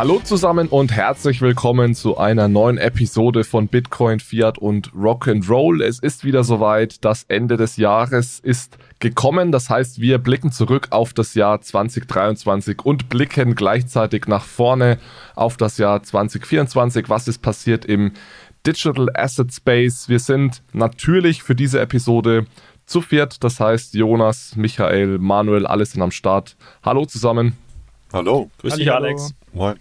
Hallo zusammen und herzlich willkommen zu einer neuen Episode von Bitcoin, Fiat und Rock'n'Roll. Es ist wieder soweit, das Ende des Jahres ist gekommen. Das heißt, wir blicken zurück auf das Jahr 2023 und blicken gleichzeitig nach vorne auf das Jahr 2024. Was ist passiert im Digital Asset Space? Wir sind natürlich für diese Episode zu viert. Das heißt, Jonas, Michael, Manuel, alles sind am Start. Hallo zusammen. Hallo. Grüß dich, Alex. Moin.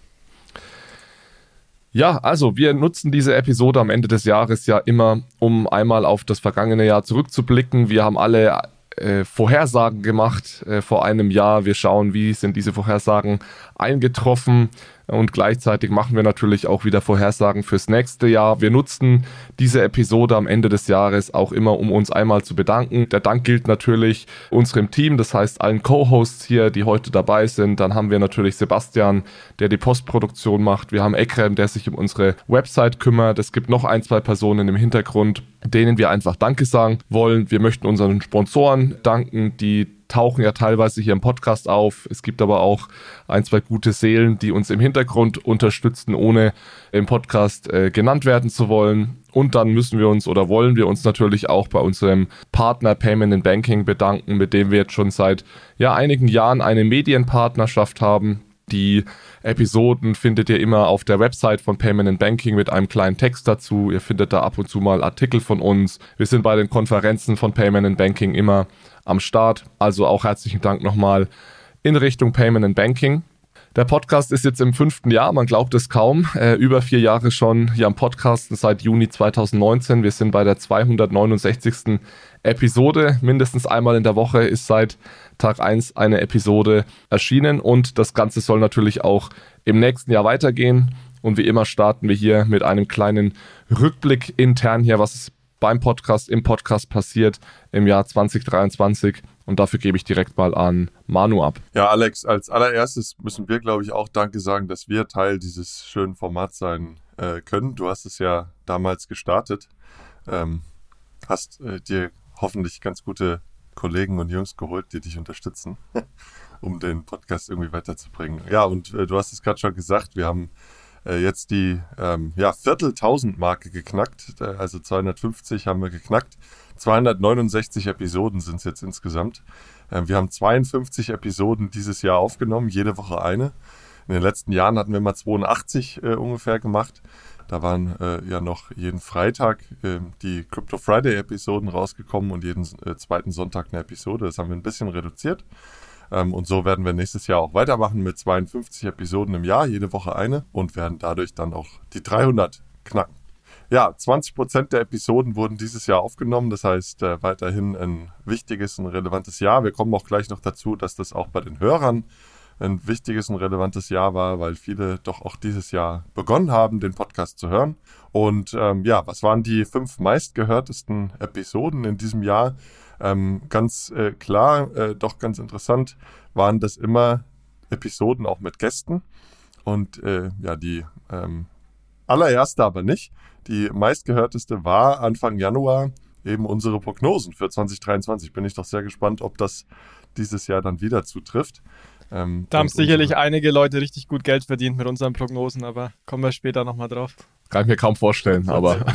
Ja, also wir nutzen diese Episode am Ende des Jahres ja immer, um einmal auf das vergangene Jahr zurückzublicken. Wir haben alle äh, Vorhersagen gemacht äh, vor einem Jahr. Wir schauen, wie sind diese Vorhersagen eingetroffen. Und gleichzeitig machen wir natürlich auch wieder Vorhersagen fürs nächste Jahr. Wir nutzen diese Episode am Ende des Jahres auch immer, um uns einmal zu bedanken. Der Dank gilt natürlich unserem Team, das heißt allen Co-Hosts hier, die heute dabei sind. Dann haben wir natürlich Sebastian, der die Postproduktion macht. Wir haben Ekrem, der sich um unsere Website kümmert. Es gibt noch ein, zwei Personen im Hintergrund, denen wir einfach Danke sagen wollen. Wir möchten unseren Sponsoren danken, die tauchen ja teilweise hier im Podcast auf. Es gibt aber auch ein, zwei gute Seelen, die uns im Hintergrund unterstützen, ohne im Podcast äh, genannt werden zu wollen. Und dann müssen wir uns oder wollen wir uns natürlich auch bei unserem Partner Payment and Banking bedanken, mit dem wir jetzt schon seit ja, einigen Jahren eine Medienpartnerschaft haben. Die Episoden findet ihr immer auf der Website von Payment and Banking mit einem kleinen Text dazu. Ihr findet da ab und zu mal Artikel von uns. Wir sind bei den Konferenzen von Payment and Banking immer am Start. Also auch herzlichen Dank nochmal in Richtung Payment and Banking. Der Podcast ist jetzt im fünften Jahr, man glaubt es kaum. Äh, über vier Jahre schon hier am Podcasten seit Juni 2019. Wir sind bei der 269. Episode. Mindestens einmal in der Woche ist seit Tag 1 eine Episode erschienen und das Ganze soll natürlich auch im nächsten Jahr weitergehen. Und wie immer starten wir hier mit einem kleinen Rückblick intern hier, was ist beim Podcast, im Podcast passiert im Jahr 2023. Und dafür gebe ich direkt mal an Manu ab. Ja, Alex, als allererstes müssen wir, glaube ich, auch Danke sagen, dass wir Teil dieses schönen Formats sein äh, können. Du hast es ja damals gestartet, ähm, hast äh, dir hoffentlich ganz gute Kollegen und Jungs geholt, die dich unterstützen, um den Podcast irgendwie weiterzubringen. Ja, und äh, du hast es gerade schon gesagt, wir haben jetzt die ähm, ja, Vierteltausend-Marke geknackt. Äh, also 250 haben wir geknackt. 269 Episoden sind es jetzt insgesamt. Äh, wir haben 52 Episoden dieses Jahr aufgenommen, jede Woche eine. In den letzten Jahren hatten wir mal 82 äh, ungefähr gemacht. Da waren äh, ja noch jeden Freitag äh, die Crypto Friday Episoden rausgekommen und jeden äh, zweiten Sonntag eine Episode. Das haben wir ein bisschen reduziert. Ähm, und so werden wir nächstes Jahr auch weitermachen mit 52 Episoden im Jahr, jede Woche eine und werden dadurch dann auch die 300 knacken. Ja, 20 Prozent der Episoden wurden dieses Jahr aufgenommen. Das heißt, äh, weiterhin ein wichtiges und relevantes Jahr. Wir kommen auch gleich noch dazu, dass das auch bei den Hörern ein wichtiges und relevantes Jahr war, weil viele doch auch dieses Jahr begonnen haben, den Podcast zu hören. Und ähm, ja, was waren die fünf meistgehörtesten Episoden in diesem Jahr? Ähm, ganz äh, klar, äh, doch ganz interessant, waren das immer Episoden auch mit Gästen. Und äh, ja, die ähm, allererste aber nicht. Die meistgehörteste war Anfang Januar eben unsere Prognosen für 2023. Bin ich doch sehr gespannt, ob das dieses Jahr dann wieder zutrifft. Ähm, da haben sicherlich einige Leute richtig gut Geld verdient mit unseren Prognosen, aber kommen wir später nochmal drauf. Kann ich mir kaum vorstellen, aber.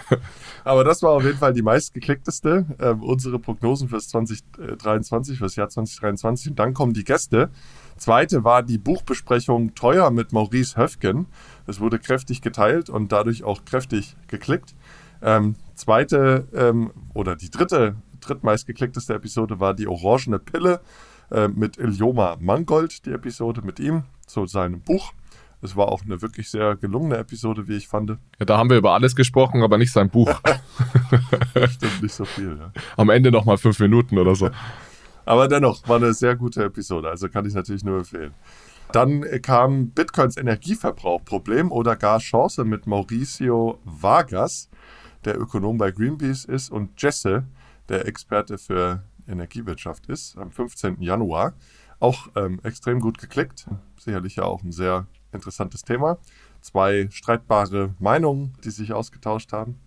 Aber das war auf jeden Fall die meistgeklickteste. Äh, unsere Prognosen fürs 2023, fürs Jahr 2023. Und dann kommen die Gäste. Zweite war die Buchbesprechung Teuer mit Maurice Höfgen. Das wurde kräftig geteilt und dadurch auch kräftig geklickt. Ähm, zweite ähm, oder die dritte, drittmeistgeklickteste Episode war die Orangene Pille äh, mit Iljoma Mangold, die Episode mit ihm zu seinem Buch. Es war auch eine wirklich sehr gelungene Episode, wie ich fand. Ja, da haben wir über alles gesprochen, aber nicht sein Buch. Stimmt nicht so viel. Ja. Am Ende nochmal fünf Minuten oder so. Aber dennoch war eine sehr gute Episode, also kann ich natürlich nur empfehlen. Dann kam Bitcoins Energieverbrauch-Problem oder gar Chance mit Mauricio Vargas, der Ökonom bei Greenpeace ist, und Jesse, der Experte für Energiewirtschaft ist, am 15. Januar. Auch ähm, extrem gut geklickt. Sicherlich ja auch ein sehr interessantes Thema. Zwei streitbare Meinungen, die sich ausgetauscht haben.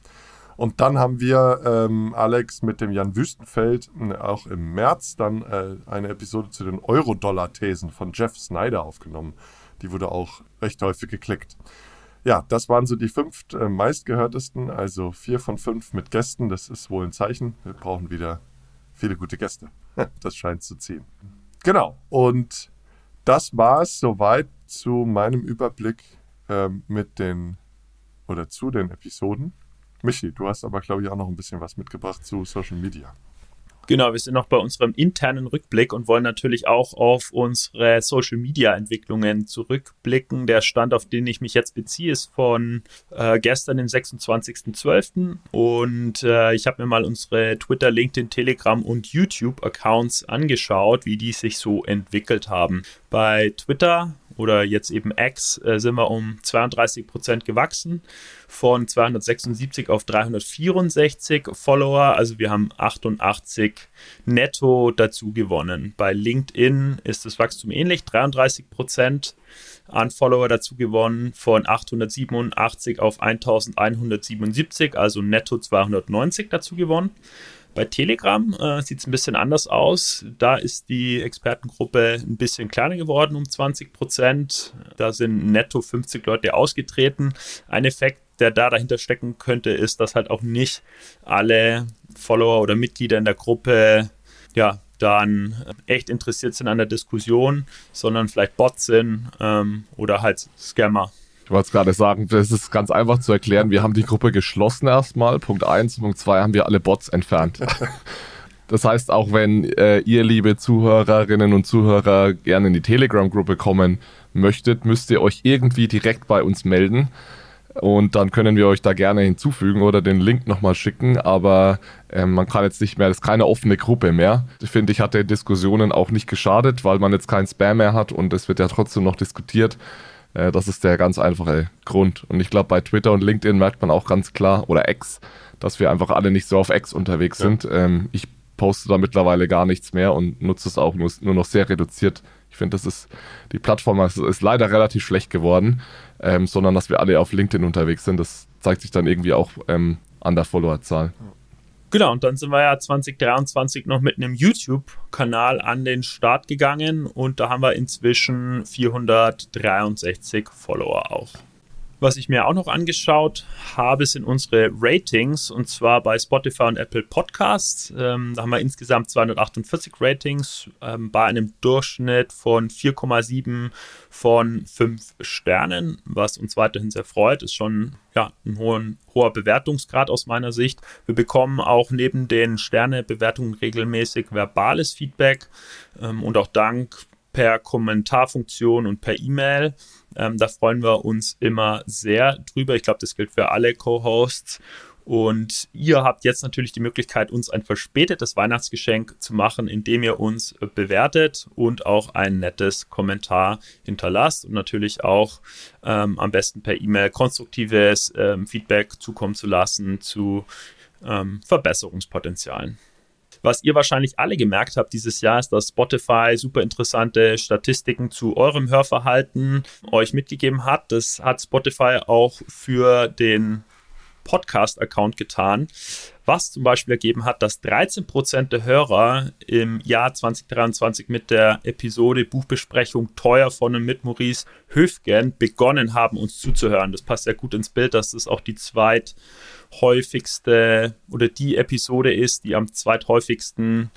Und dann haben wir ähm, Alex mit dem Jan Wüstenfeld auch im März dann äh, eine Episode zu den Euro-Dollar-Thesen von Jeff Snyder aufgenommen. Die wurde auch recht häufig geklickt. Ja, das waren so die fünf äh, meistgehörtesten, also vier von fünf mit Gästen. Das ist wohl ein Zeichen. Wir brauchen wieder viele gute Gäste. Das scheint zu ziehen. Genau. Und das war es soweit zu meinem Überblick ähm, mit den oder zu den Episoden. Michi, du hast aber, glaube ich, auch noch ein bisschen was mitgebracht zu Social Media. Genau, wir sind noch bei unserem internen Rückblick und wollen natürlich auch auf unsere Social Media Entwicklungen zurückblicken. Der Stand, auf den ich mich jetzt beziehe, ist von äh, gestern, dem 26.12. Und äh, ich habe mir mal unsere Twitter, LinkedIn, Telegram und YouTube Accounts angeschaut, wie die sich so entwickelt haben. Bei Twitter oder jetzt eben X äh, sind wir um 32 Prozent gewachsen von 276 auf 364 Follower. Also wir haben 88 netto dazu gewonnen. Bei LinkedIn ist das Wachstum ähnlich, 33 Prozent an Follower dazu gewonnen von 887 auf 1177, also netto 290 dazu gewonnen. Bei Telegram äh, sieht es ein bisschen anders aus. Da ist die Expertengruppe ein bisschen kleiner geworden um 20 Prozent. Da sind netto 50 Leute ausgetreten. Ein Effekt, der da dahinter stecken könnte, ist, dass halt auch nicht alle Follower oder Mitglieder in der Gruppe ja, dann echt interessiert sind an der Diskussion, sondern vielleicht Bots sind ähm, oder halt Scammer. Ich wollte es gerade sagen, das ist ganz einfach zu erklären. Wir haben die Gruppe geschlossen erstmal. Punkt 1. Punkt 2 haben wir alle Bots entfernt. Das heißt, auch wenn äh, ihr, liebe Zuhörerinnen und Zuhörer, gerne in die Telegram-Gruppe kommen möchtet, müsst ihr euch irgendwie direkt bei uns melden. Und dann können wir euch da gerne hinzufügen oder den Link nochmal schicken. Aber ähm, man kann jetzt nicht mehr, das ist keine offene Gruppe mehr. Ich finde, ich hatte Diskussionen auch nicht geschadet, weil man jetzt keinen Spam mehr hat und es wird ja trotzdem noch diskutiert. Äh, das ist der ganz einfache Grund. Und ich glaube, bei Twitter und LinkedIn merkt man auch ganz klar, oder X, dass wir einfach alle nicht so auf X unterwegs ja. sind. Ähm, ich poste da mittlerweile gar nichts mehr und nutze es auch nur, nur noch sehr reduziert. Ich finde, das ist, die Plattform ist, ist leider relativ schlecht geworden, ähm, sondern dass wir alle auf LinkedIn unterwegs sind. Das zeigt sich dann irgendwie auch ähm, an der Followerzahl. Ja. Genau, und dann sind wir ja 2023 noch mit einem YouTube-Kanal an den Start gegangen und da haben wir inzwischen 463 Follower auch. Was ich mir auch noch angeschaut habe, sind unsere Ratings und zwar bei Spotify und Apple Podcasts. Ähm, da haben wir insgesamt 248 Ratings ähm, bei einem Durchschnitt von 4,7 von 5 Sternen, was uns weiterhin sehr freut. Ist schon ja, ein hohen, hoher Bewertungsgrad aus meiner Sicht. Wir bekommen auch neben den Sternebewertungen regelmäßig verbales Feedback ähm, und auch Dank per Kommentarfunktion und per E-Mail. Ähm, da freuen wir uns immer sehr drüber. Ich glaube, das gilt für alle Co-Hosts. Und ihr habt jetzt natürlich die Möglichkeit, uns ein verspätetes Weihnachtsgeschenk zu machen, indem ihr uns bewertet und auch ein nettes Kommentar hinterlasst und natürlich auch ähm, am besten per E-Mail konstruktives ähm, Feedback zukommen zu lassen zu ähm, Verbesserungspotenzialen. Was ihr wahrscheinlich alle gemerkt habt dieses Jahr, ist, dass Spotify super interessante Statistiken zu eurem Hörverhalten euch mitgegeben hat. Das hat Spotify auch für den Podcast-Account getan, was zum Beispiel ergeben hat, dass 13% der Hörer im Jahr 2023 mit der Episode Buchbesprechung Teuer von und mit Maurice Höfgen begonnen haben, uns zuzuhören. Das passt sehr gut ins Bild, dass das auch die zweit häufigste oder die Episode ist, die am zweithäufigsten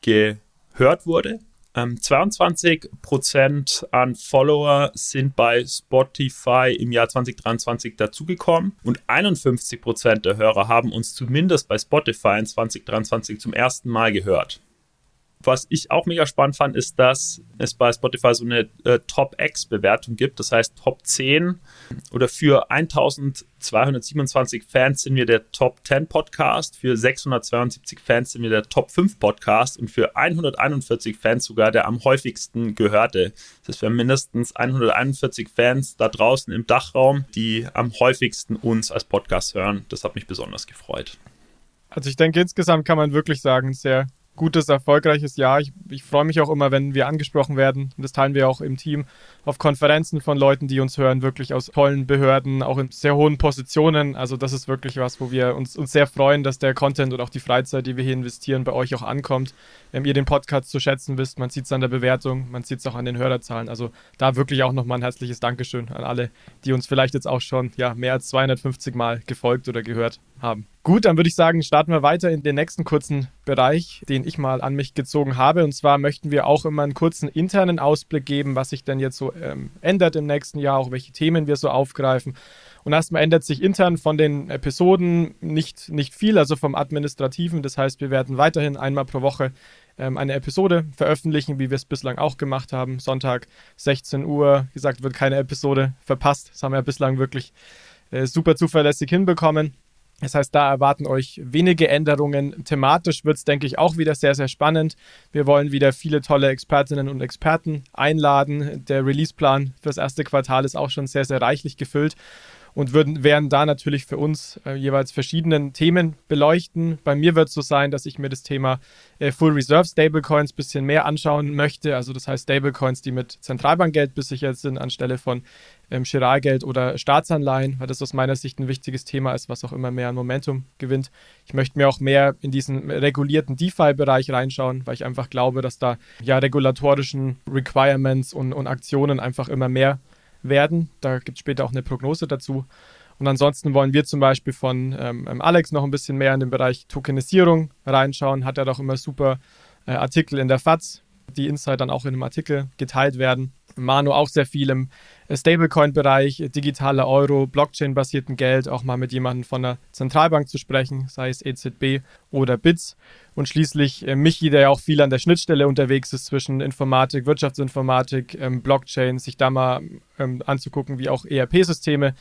gehört wurde. Ähm, 22% an Follower sind bei Spotify im Jahr 2023 dazugekommen und 51% der Hörer haben uns zumindest bei Spotify in 2023 zum ersten Mal gehört. Was ich auch mega spannend fand, ist, dass es bei Spotify so eine äh, Top-X-Bewertung gibt. Das heißt, Top 10 oder für 1227 Fans sind wir der Top 10 Podcast, für 672 Fans sind wir der Top 5 Podcast und für 141 Fans sogar der am häufigsten gehörte. Das heißt, wir haben mindestens 141 Fans da draußen im Dachraum, die am häufigsten uns als Podcast hören. Das hat mich besonders gefreut. Also ich denke, insgesamt kann man wirklich sagen, sehr gutes, erfolgreiches Jahr. Ich, ich freue mich auch immer, wenn wir angesprochen werden. Das teilen wir auch im Team auf Konferenzen von Leuten, die uns hören, wirklich aus tollen Behörden, auch in sehr hohen Positionen. Also das ist wirklich was, wo wir uns, uns sehr freuen, dass der Content und auch die Freizeit, die wir hier investieren, bei euch auch ankommt. Wenn ihr den Podcast zu schätzen wisst, man sieht es an der Bewertung, man sieht es auch an den Hörerzahlen. Also da wirklich auch nochmal ein herzliches Dankeschön an alle, die uns vielleicht jetzt auch schon ja, mehr als 250 Mal gefolgt oder gehört haben. Gut, dann würde ich sagen, starten wir weiter in den nächsten kurzen Bereich, den ich mal an mich gezogen habe. Und zwar möchten wir auch immer einen kurzen internen Ausblick geben, was sich denn jetzt so ähm, ändert im nächsten Jahr, auch welche Themen wir so aufgreifen. Und erstmal ändert sich intern von den Episoden nicht, nicht viel, also vom Administrativen. Das heißt, wir werden weiterhin einmal pro Woche ähm, eine Episode veröffentlichen, wie wir es bislang auch gemacht haben. Sonntag 16 Uhr, wie gesagt, wird keine Episode verpasst. Das haben wir bislang wirklich äh, super zuverlässig hinbekommen. Das heißt, da erwarten euch wenige Änderungen. Thematisch wird es, denke ich, auch wieder sehr, sehr spannend. Wir wollen wieder viele tolle Expertinnen und Experten einladen. Der Releaseplan fürs erste Quartal ist auch schon sehr, sehr reichlich gefüllt und würden, werden da natürlich für uns äh, jeweils verschiedene Themen beleuchten. Bei mir wird es so sein, dass ich mir das Thema äh, Full Reserve Stablecoins ein bisschen mehr anschauen möchte. Also das heißt Stablecoins, die mit Zentralbankgeld besichert sind, anstelle von ähm, Giralgeld oder Staatsanleihen, weil das aus meiner Sicht ein wichtiges Thema ist, was auch immer mehr an Momentum gewinnt. Ich möchte mir auch mehr in diesen regulierten DeFi-Bereich reinschauen, weil ich einfach glaube, dass da ja regulatorischen Requirements und, und Aktionen einfach immer mehr werden. Da gibt es später auch eine Prognose dazu. Und ansonsten wollen wir zum Beispiel von ähm, ähm, Alex noch ein bisschen mehr in den Bereich Tokenisierung reinschauen. Hat er doch immer super äh, Artikel in der FAZ, die Insight dann auch in einem Artikel geteilt werden. Manu auch sehr viel im äh, Stablecoin-Bereich, digitaler Euro, Blockchain-basierten Geld, auch mal mit jemandem von der Zentralbank zu sprechen, sei es EZB oder BITS. Und schließlich äh, Michi, der ja auch viel an der Schnittstelle unterwegs ist zwischen Informatik, Wirtschaftsinformatik, ähm, Blockchain, sich da mal ähm, anzugucken, wie auch ERP-Systeme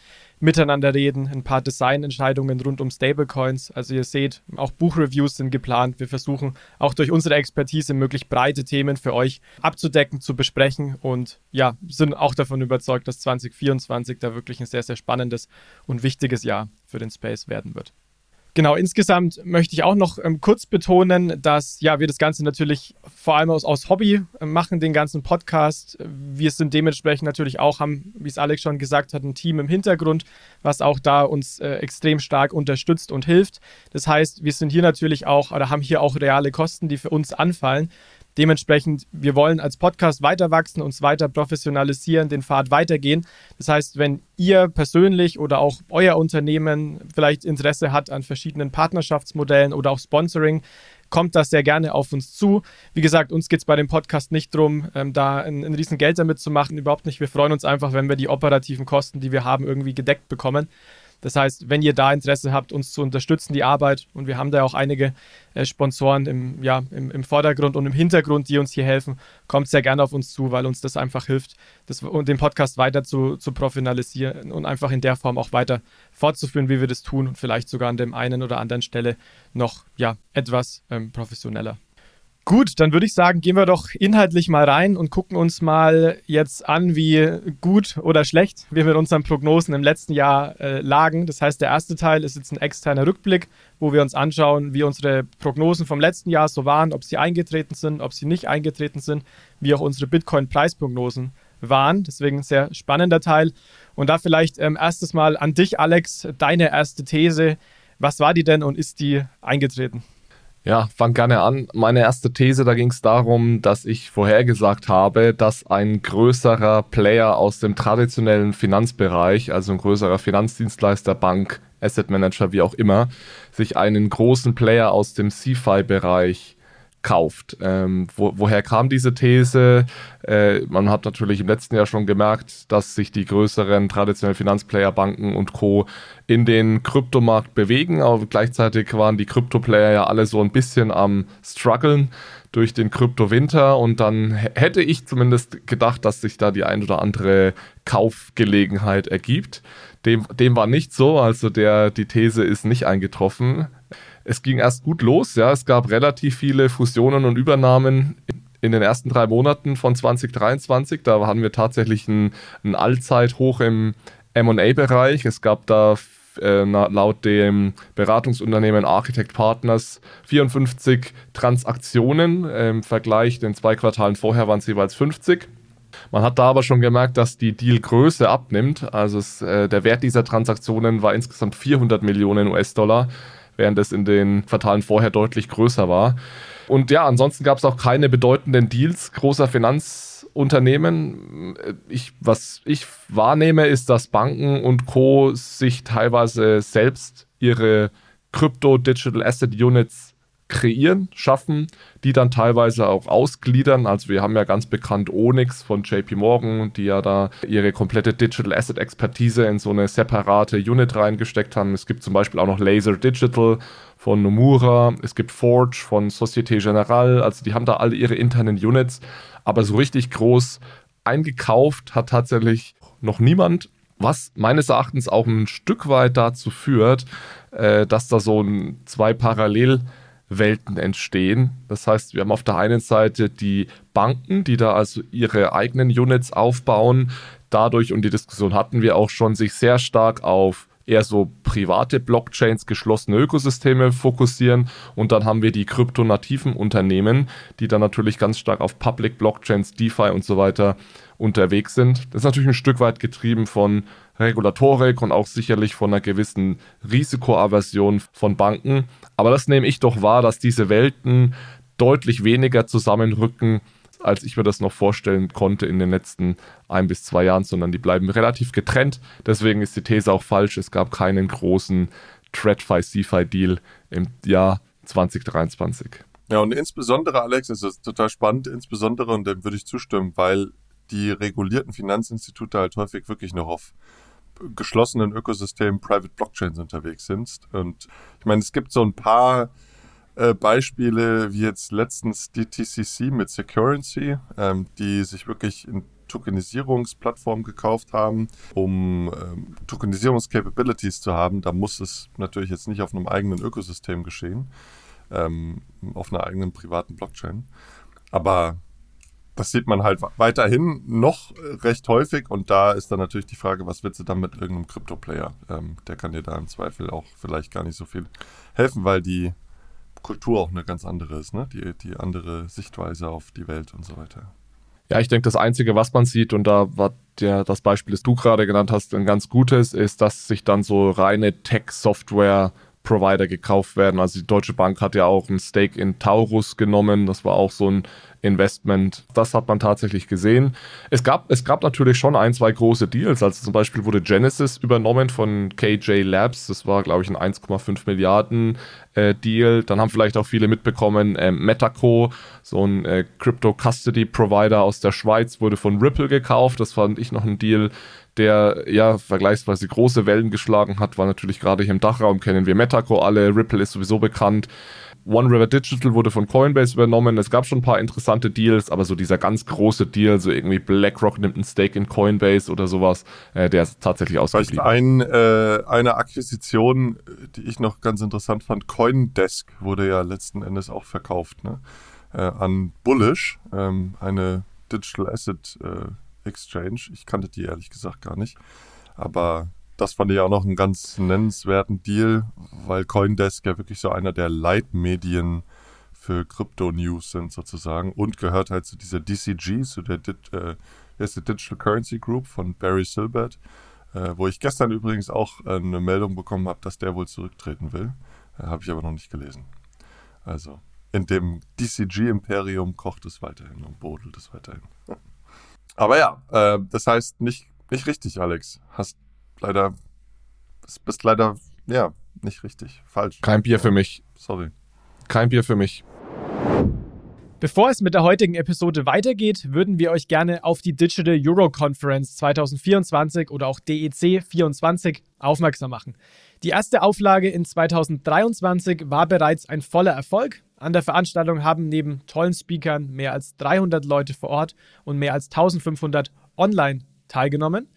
miteinander reden, ein paar Designentscheidungen rund um Stablecoins. Also ihr seht, auch Buchreviews sind geplant. Wir versuchen auch durch unsere Expertise möglichst breite Themen für euch abzudecken, zu besprechen und ja, sind auch davon überzeugt, dass 2024 da wirklich ein sehr, sehr spannendes und wichtiges Jahr für den Space werden wird. Genau, insgesamt möchte ich auch noch ähm, kurz betonen, dass ja, wir das Ganze natürlich vor allem aus, aus Hobby äh, machen, den ganzen Podcast. Wir sind dementsprechend natürlich auch, haben, wie es Alex schon gesagt hat, ein Team im Hintergrund, was auch da uns äh, extrem stark unterstützt und hilft. Das heißt, wir sind hier natürlich auch oder haben hier auch reale Kosten, die für uns anfallen. Dementsprechend, wir wollen als Podcast weiter wachsen, uns weiter professionalisieren, den Pfad weitergehen. Das heißt, wenn ihr persönlich oder auch euer Unternehmen vielleicht Interesse hat an verschiedenen Partnerschaftsmodellen oder auch Sponsoring, kommt das sehr gerne auf uns zu. Wie gesagt, uns geht es bei dem Podcast nicht darum, ähm, da ein, ein riesen damit zu machen, überhaupt nicht. Wir freuen uns einfach, wenn wir die operativen Kosten, die wir haben, irgendwie gedeckt bekommen. Das heißt, wenn ihr da Interesse habt, uns zu unterstützen, die Arbeit, und wir haben da auch einige äh, Sponsoren im, ja, im, im, Vordergrund und im Hintergrund, die uns hier helfen, kommt sehr gerne auf uns zu, weil uns das einfach hilft, das, den Podcast weiter zu, zu professionalisieren und einfach in der Form auch weiter fortzuführen, wie wir das tun und vielleicht sogar an dem einen oder anderen Stelle noch ja, etwas ähm, professioneller. Gut, dann würde ich sagen, gehen wir doch inhaltlich mal rein und gucken uns mal jetzt an, wie gut oder schlecht wir mit unseren Prognosen im letzten Jahr äh, lagen. Das heißt, der erste Teil ist jetzt ein externer Rückblick, wo wir uns anschauen, wie unsere Prognosen vom letzten Jahr so waren, ob sie eingetreten sind, ob sie nicht eingetreten sind, wie auch unsere Bitcoin-Preisprognosen waren. Deswegen ein sehr spannender Teil. Und da vielleicht ähm, erstes Mal an dich, Alex, deine erste These. Was war die denn und ist die eingetreten? Ja, fang gerne an. Meine erste These, da ging es darum, dass ich vorhergesagt habe, dass ein größerer Player aus dem traditionellen Finanzbereich, also ein größerer Finanzdienstleister, Bank, Asset Manager, wie auch immer, sich einen großen Player aus dem CFI-Bereich kauft. Ähm, wo, woher kam diese These? Äh, man hat natürlich im letzten Jahr schon gemerkt, dass sich die größeren traditionellen Finanzplayer, Banken und Co. in den Kryptomarkt bewegen, aber gleichzeitig waren die Kryptoplayer ja alle so ein bisschen am struggeln durch den Kryptowinter und dann hätte ich zumindest gedacht, dass sich da die ein oder andere Kaufgelegenheit ergibt. Dem, dem war nicht so, also der, die These ist nicht eingetroffen es ging erst gut los. Ja, es gab relativ viele Fusionen und Übernahmen in den ersten drei Monaten von 2023. Da haben wir tatsächlich ein, ein Allzeithoch im MA-Bereich. Es gab da äh, laut dem Beratungsunternehmen Architect Partners 54 Transaktionen. Im Vergleich den zwei Quartalen vorher waren es jeweils 50. Man hat da aber schon gemerkt, dass die Dealgröße abnimmt. Also es, äh, der Wert dieser Transaktionen war insgesamt 400 Millionen US-Dollar, während es in den Quartalen vorher deutlich größer war. Und ja, ansonsten gab es auch keine bedeutenden Deals großer Finanzunternehmen. Ich, was ich wahrnehme, ist, dass Banken und Co. sich teilweise selbst ihre Crypto Digital Asset Units kreieren, schaffen, die dann teilweise auch ausgliedern. Also wir haben ja ganz bekannt Onyx von JP Morgan, die ja da ihre komplette Digital Asset Expertise in so eine separate Unit reingesteckt haben. Es gibt zum Beispiel auch noch Laser Digital von Nomura, es gibt Forge von Societe Generale, also die haben da alle ihre internen Units, aber so richtig groß eingekauft hat tatsächlich noch niemand, was meines Erachtens auch ein Stück weit dazu führt, äh, dass da so ein zwei parallel Welten entstehen. Das heißt, wir haben auf der einen Seite die Banken, die da also ihre eigenen Units aufbauen. Dadurch, und die Diskussion hatten wir auch schon, sich sehr stark auf eher so private Blockchains, geschlossene Ökosysteme fokussieren. Und dann haben wir die kryptonativen Unternehmen, die dann natürlich ganz stark auf Public Blockchains, DeFi und so weiter unterwegs sind. Das ist natürlich ein Stück weit getrieben von Regulatorik und auch sicherlich von einer gewissen Risikoaversion von Banken. Aber das nehme ich doch wahr, dass diese Welten deutlich weniger zusammenrücken, als ich mir das noch vorstellen konnte in den letzten ein bis zwei Jahren, sondern die bleiben relativ getrennt. Deswegen ist die These auch falsch. Es gab keinen großen TradFi-CFI-Deal im Jahr 2023. Ja, und insbesondere, Alex, es ist total spannend, insbesondere, und dem würde ich zustimmen, weil die regulierten Finanzinstitute halt häufig wirklich noch auf geschlossenen Ökosystemen Private Blockchains unterwegs sind. Und ich meine, es gibt so ein paar äh, Beispiele, wie jetzt letztens die TCC mit Securrency, ähm, die sich wirklich in Tokenisierungsplattform gekauft haben, um ähm, Tokenisierungscapabilities zu haben. Da muss es natürlich jetzt nicht auf einem eigenen Ökosystem geschehen, ähm, auf einer eigenen privaten Blockchain. Aber das sieht man halt weiterhin noch recht häufig und da ist dann natürlich die Frage, was willst du dann mit irgendeinem Krypto-Player? Ähm, der kann dir da im Zweifel auch vielleicht gar nicht so viel helfen, weil die Kultur auch eine ganz andere ist, ne? Die, die andere Sichtweise auf die Welt und so weiter. Ja, ich denke, das Einzige, was man sieht, und da war der, das Beispiel, das du gerade genannt hast, ein ganz gutes, ist, dass sich dann so reine Tech-Software Provider gekauft werden. Also die Deutsche Bank hat ja auch ein Stake in Taurus genommen. Das war auch so ein Investment. Das hat man tatsächlich gesehen. Es gab, es gab natürlich schon ein, zwei große Deals. Also zum Beispiel wurde Genesis übernommen von KJ Labs. Das war, glaube ich, ein 1,5 Milliarden äh, Deal. Dann haben vielleicht auch viele mitbekommen, äh, Metaco, so ein äh, Crypto Custody Provider aus der Schweiz, wurde von Ripple gekauft. Das fand ich noch ein Deal, der ja vergleichsweise große Wellen geschlagen hat, war natürlich gerade hier im Dachraum kennen wir Metaco alle, Ripple ist sowieso bekannt. One River Digital wurde von Coinbase übernommen. Es gab schon ein paar interessante Deals, aber so dieser ganz große Deal, so irgendwie BlackRock nimmt ein Stake in Coinbase oder sowas, äh, der ist tatsächlich ausgeblieben. Ein, äh, eine Akquisition, die ich noch ganz interessant fand, Coindesk wurde ja letzten Endes auch verkauft ne? äh, an Bullish, ähm, eine Digital Asset äh, Exchange. Ich kannte die ehrlich gesagt gar nicht, aber das fand ich auch noch einen ganz nennenswerten Deal, weil Coindesk ja wirklich so einer der Leitmedien für Krypto-News sind sozusagen und gehört halt zu dieser DCG, zu der, äh, Digital Currency Group von Barry Silbert, äh, wo ich gestern übrigens auch äh, eine Meldung bekommen habe, dass der wohl zurücktreten will. Äh, habe ich aber noch nicht gelesen. Also in dem DCG-Imperium kocht es weiterhin und brodelt es weiterhin. Aber ja, äh, das heißt nicht, nicht richtig, Alex. Hast leider, bist leider, ja, nicht richtig. Falsch. Kein Bier für mich. Sorry. Kein Bier für mich. Bevor es mit der heutigen Episode weitergeht, würden wir euch gerne auf die Digital Euro Conference 2024 oder auch DEC 24 aufmerksam machen. Die erste Auflage in 2023 war bereits ein voller Erfolg. An der Veranstaltung haben neben tollen Speakern mehr als 300 Leute vor Ort und mehr als 1500 online teilgenommen.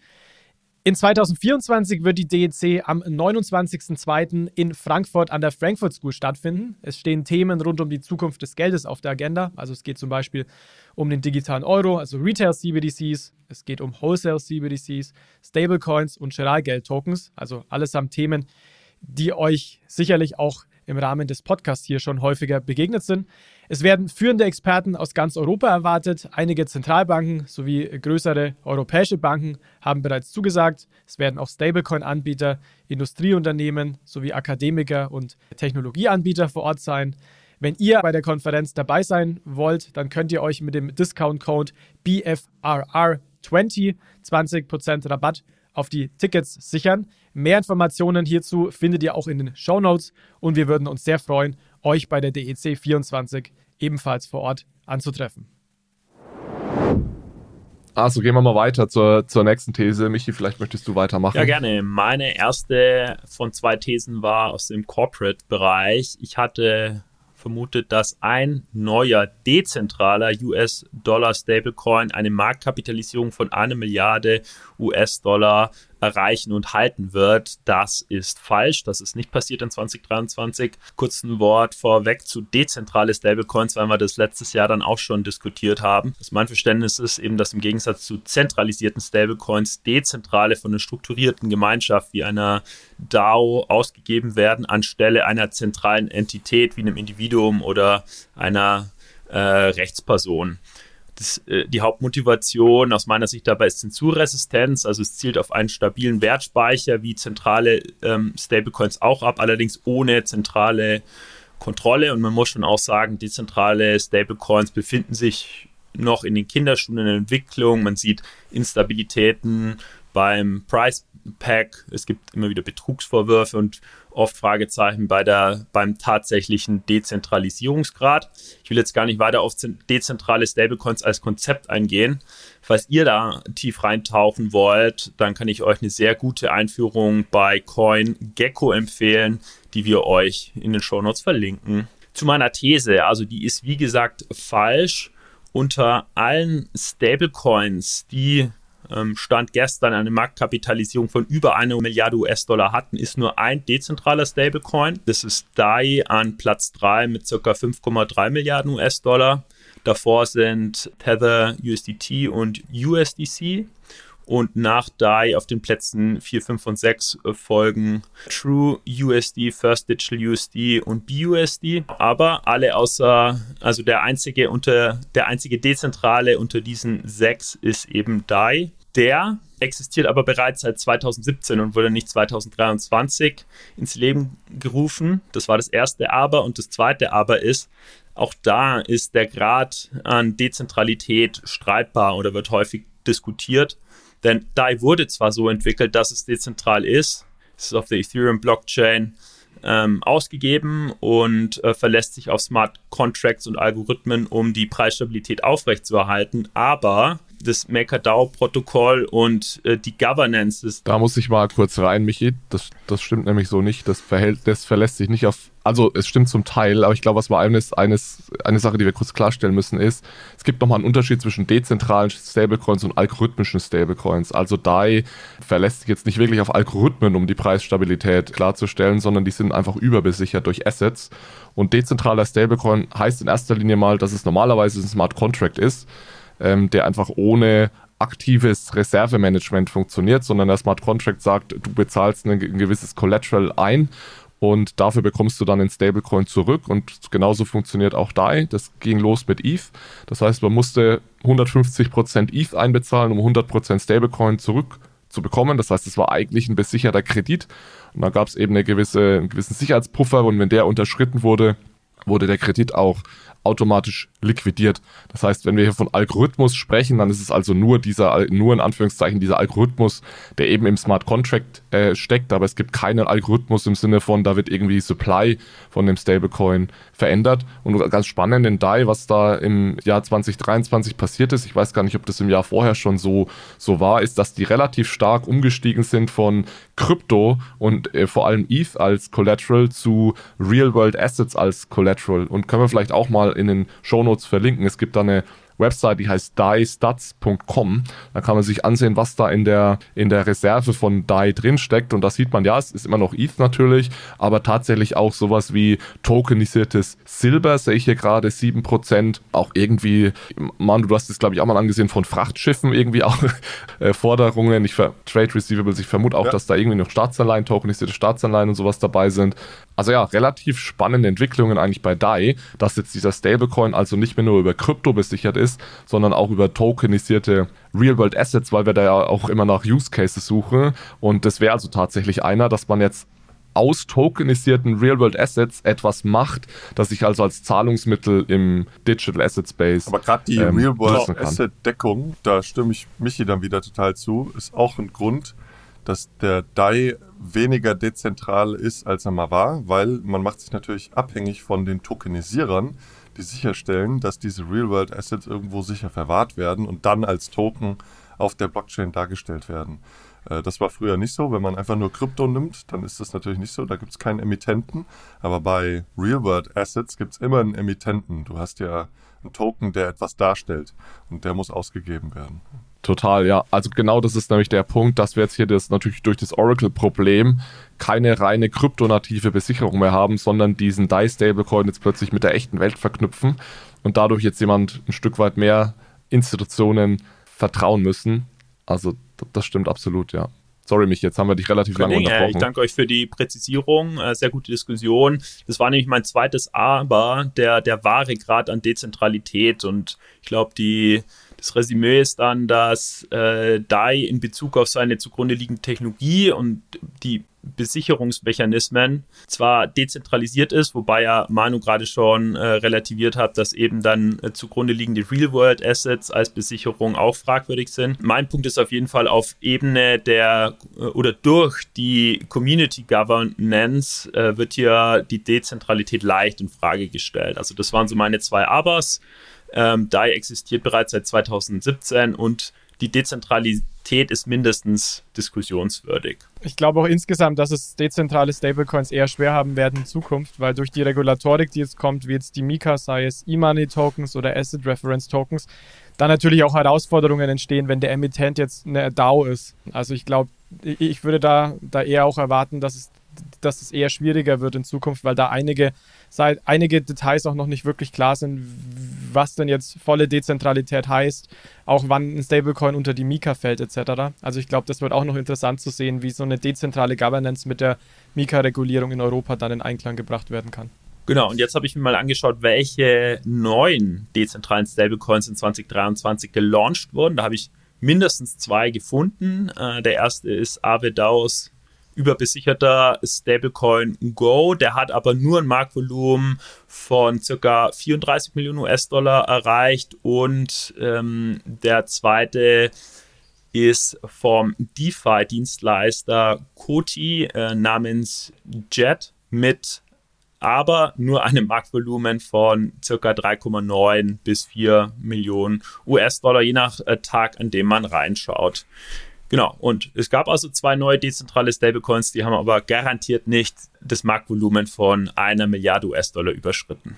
In 2024 wird die DEC am 29.02. in Frankfurt an der Frankfurt School stattfinden. Es stehen Themen rund um die Zukunft des Geldes auf der Agenda. Also es geht zum Beispiel um den digitalen Euro, also Retail CBDCs. Es geht um Wholesale CBDCs, Stablecoins und Giralgeld-Tokens. Also allesamt Themen, die euch sicherlich auch im Rahmen des Podcasts hier schon häufiger begegnet sind. Es werden führende Experten aus ganz Europa erwartet. Einige Zentralbanken sowie größere europäische Banken haben bereits zugesagt. Es werden auch Stablecoin-Anbieter, Industrieunternehmen sowie Akademiker und Technologieanbieter vor Ort sein. Wenn ihr bei der Konferenz dabei sein wollt, dann könnt ihr euch mit dem Discount-Code BFRR20 20% Rabatt auf die Tickets sichern. Mehr Informationen hierzu findet ihr auch in den Show Notes und wir würden uns sehr freuen, euch bei der DEC 24 ebenfalls vor Ort anzutreffen. Also gehen wir mal weiter zur, zur nächsten These. Michi, vielleicht möchtest du weitermachen. Ja, gerne. Meine erste von zwei Thesen war aus dem Corporate-Bereich. Ich hatte vermutet, dass ein neuer dezentraler US-Dollar-Stablecoin eine Marktkapitalisierung von einer Milliarde US-Dollar erreichen und halten wird. Das ist falsch. Das ist nicht passiert in 2023. Kurz ein Wort vorweg zu dezentrale Stablecoins, weil wir das letztes Jahr dann auch schon diskutiert haben. Das mein Verständnis ist eben, dass im Gegensatz zu zentralisierten Stablecoins dezentrale von einer strukturierten Gemeinschaft wie einer DAO ausgegeben werden anstelle einer zentralen Entität wie einem Individuum oder einer äh, Rechtsperson das, äh, die Hauptmotivation aus meiner Sicht dabei ist Zensurresistenz, also es zielt auf einen stabilen Wertspeicher wie zentrale ähm, Stablecoins auch ab, allerdings ohne zentrale Kontrolle und man muss schon auch sagen, dezentrale Stablecoins befinden sich noch in den Kinderschuhen in der Entwicklung. Man sieht Instabilitäten beim Price Pack. Es gibt immer wieder Betrugsvorwürfe und oft Fragezeichen bei der, beim tatsächlichen Dezentralisierungsgrad. Ich will jetzt gar nicht weiter auf dezentrale Stablecoins als Konzept eingehen. Falls ihr da tief reintauchen wollt, dann kann ich euch eine sehr gute Einführung bei CoinGecko empfehlen, die wir euch in den Show Notes verlinken. Zu meiner These, also die ist wie gesagt falsch. Unter allen Stablecoins, die ähm, Stand gestern eine Marktkapitalisierung von über einer Milliarde US-Dollar hatten, ist nur ein dezentraler Stablecoin. Das ist DAI an Platz 3 mit ca. 5,3 Milliarden US-Dollar. Davor sind Tether, USDT und USDC. Und nach DAI auf den Plätzen 4, 5 und 6 äh, folgen True USD, First Digital USD und BUSD. Aber alle außer, also der einzige unter, der einzige dezentrale unter diesen sechs ist eben DAI. Der existiert aber bereits seit 2017 und wurde nicht 2023 ins Leben gerufen. Das war das erste Aber. Und das zweite Aber ist, auch da ist der Grad an Dezentralität streitbar oder wird häufig diskutiert. Denn DAI wurde zwar so entwickelt, dass es dezentral ist, es ist auf der Ethereum Blockchain ähm, ausgegeben und äh, verlässt sich auf Smart Contracts und Algorithmen, um die Preisstabilität aufrechtzuerhalten. Aber das MakerDAO-Protokoll und äh, die Governance ist. Da muss ich mal kurz rein, Michi. Das, das stimmt nämlich so nicht. Das, verhält, das verlässt sich nicht auf. Also, es stimmt zum Teil, aber ich glaube, was mal eines, eines, eine Sache, die wir kurz klarstellen müssen, ist, es gibt nochmal einen Unterschied zwischen dezentralen Stablecoins und algorithmischen Stablecoins. Also, DAI verlässt sich jetzt nicht wirklich auf Algorithmen, um die Preisstabilität klarzustellen, sondern die sind einfach überbesichert durch Assets. Und dezentraler Stablecoin heißt in erster Linie mal, dass es normalerweise ein Smart Contract ist ähm, der einfach ohne aktives Reservemanagement funktioniert, sondern der Smart Contract sagt, du bezahlst ein, gewisses Collateral ein und dafür bekommst du dann einen Stablecoin zurück und genauso funktioniert auch DAI. Das ging los mit ETH. Das heißt, man musste 150% ETH einbezahlen, um 100% Stablecoin zurückzubekommen. Das heißt, es war eigentlich ein besicherter Kredit und da gab es eben eine gewisse, einen gewissen Sicherheitspuffer und wenn der unterschritten wurde, wurde der Kredit auch automatisch liquidiert. Das heißt, wenn wir hier von Algorithmus sprechen, dann ist es also nur dieser, nur in Anführungszeichen dieser Algorithmus, der eben im Smart Contract äh, steckt, aber es gibt keinen Algorithmus im Sinne von, da wird irgendwie Supply von dem Stablecoin verändert. Und ganz spannend in DAI, was da im Jahr 2023 passiert ist, ich weiß gar nicht, ob das im Jahr vorher schon so, so war, ist, dass die relativ stark umgestiegen sind von Krypto und äh, vor allem ETH als Collateral zu Real-World Assets als Collateral. Und können wir vielleicht auch mal in den Shownotes verlinken. Es gibt da eine Website, die heißt diestats.com. Da kann man sich ansehen, was da in der, in der Reserve von DAI drinsteckt. Und da sieht man, ja, es ist immer noch ETH natürlich, aber tatsächlich auch sowas wie tokenisiertes Silber, sehe ich hier gerade 7%. Auch irgendwie, Manu, du hast es, glaube ich, auch mal angesehen von Frachtschiffen, irgendwie auch äh, Forderungen, ich ver Trade Receivables, ich vermute auch, ja. dass da irgendwie noch Staatsanleihen, tokenisierte Staatsanleihen und sowas dabei sind. Also ja, relativ spannende Entwicklungen eigentlich bei DAI, dass jetzt dieser Stablecoin also nicht mehr nur über Krypto besichert ist, sondern auch über tokenisierte Real-World Assets, weil wir da ja auch immer nach Use Cases suchen. Und das wäre also tatsächlich einer, dass man jetzt aus tokenisierten Real-World Assets etwas macht, das sich also als Zahlungsmittel im Digital Asset Space. Aber gerade die ähm, Real-World Asset Deckung, da stimme ich Michi dann wieder total zu, ist auch ein Grund, dass der DAI weniger dezentral ist, als er mal war, weil man macht sich natürlich abhängig von den Tokenisierern, die sicherstellen, dass diese Real-World Assets irgendwo sicher verwahrt werden und dann als Token auf der Blockchain dargestellt werden. Äh, das war früher nicht so. Wenn man einfach nur Krypto nimmt, dann ist das natürlich nicht so. Da gibt es keinen Emittenten. Aber bei Real-World Assets gibt es immer einen Emittenten. Du hast ja einen Token, der etwas darstellt und der muss ausgegeben werden. Total, ja. Also genau das ist nämlich der Punkt, dass wir jetzt hier das natürlich durch das Oracle-Problem keine reine kryptonative Besicherung mehr haben, sondern diesen DAI-Stablecoin jetzt plötzlich mit der echten Welt verknüpfen und dadurch jetzt jemand ein Stück weit mehr Institutionen vertrauen müssen. Also das stimmt absolut, ja. Sorry, mich, jetzt haben wir dich relativ lange unterbrochen. Ich danke euch für die Präzisierung, äh, sehr gute Diskussion. Das war nämlich mein zweites Aber, der, der wahre Grad an Dezentralität. Und ich glaube, die, das Resümee ist dann, dass äh, DAI in Bezug auf seine zugrunde liegende Technologie und die Besicherungsmechanismen zwar dezentralisiert ist, wobei ja Manu gerade schon äh, relativiert hat, dass eben dann äh, zugrunde liegende Real-World-Assets als Besicherung auch fragwürdig sind. Mein Punkt ist auf jeden Fall auf Ebene der äh, oder durch die Community Governance äh, wird hier die Dezentralität leicht in Frage gestellt. Also das waren so meine zwei Abers. Ähm, DAI existiert bereits seit 2017 und die Dezentralität ist mindestens diskussionswürdig. Ich glaube auch insgesamt, dass es dezentrale Stablecoins eher schwer haben werden in Zukunft, weil durch die Regulatorik, die jetzt kommt, wie jetzt die Mika, sei es E-Money-Tokens oder Asset Reference Tokens, da natürlich auch Herausforderungen entstehen, wenn der Emittent jetzt eine DAO ist. Also ich glaube, ich würde da, da eher auch erwarten, dass es dass es eher schwieriger wird in Zukunft, weil da einige, einige Details auch noch nicht wirklich klar sind, was denn jetzt volle Dezentralität heißt, auch wann ein Stablecoin unter die Mika fällt etc. Also ich glaube, das wird auch noch interessant zu sehen, wie so eine dezentrale Governance mit der Mika-Regulierung in Europa dann in Einklang gebracht werden kann. Genau, und jetzt habe ich mir mal angeschaut, welche neuen dezentralen Stablecoins in 2023 gelauncht wurden. Da habe ich mindestens zwei gefunden. Äh, der erste ist Avedaos überbesicherter Stablecoin Go. Der hat aber nur ein Marktvolumen von circa 34 Millionen US-Dollar erreicht und ähm, der zweite ist vom DeFi-Dienstleister Koti äh, namens Jet mit aber nur einem Marktvolumen von circa 3,9 bis 4 Millionen US-Dollar, je nach äh, Tag, an dem man reinschaut. Genau, und es gab also zwei neue dezentrale Stablecoins, die haben aber garantiert nicht das Marktvolumen von einer Milliarde US-Dollar überschritten.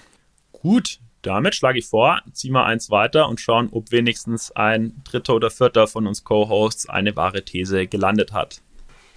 Gut, damit schlage ich vor, ziehen wir eins weiter und schauen, ob wenigstens ein dritter oder vierter von uns Co-Hosts eine wahre These gelandet hat.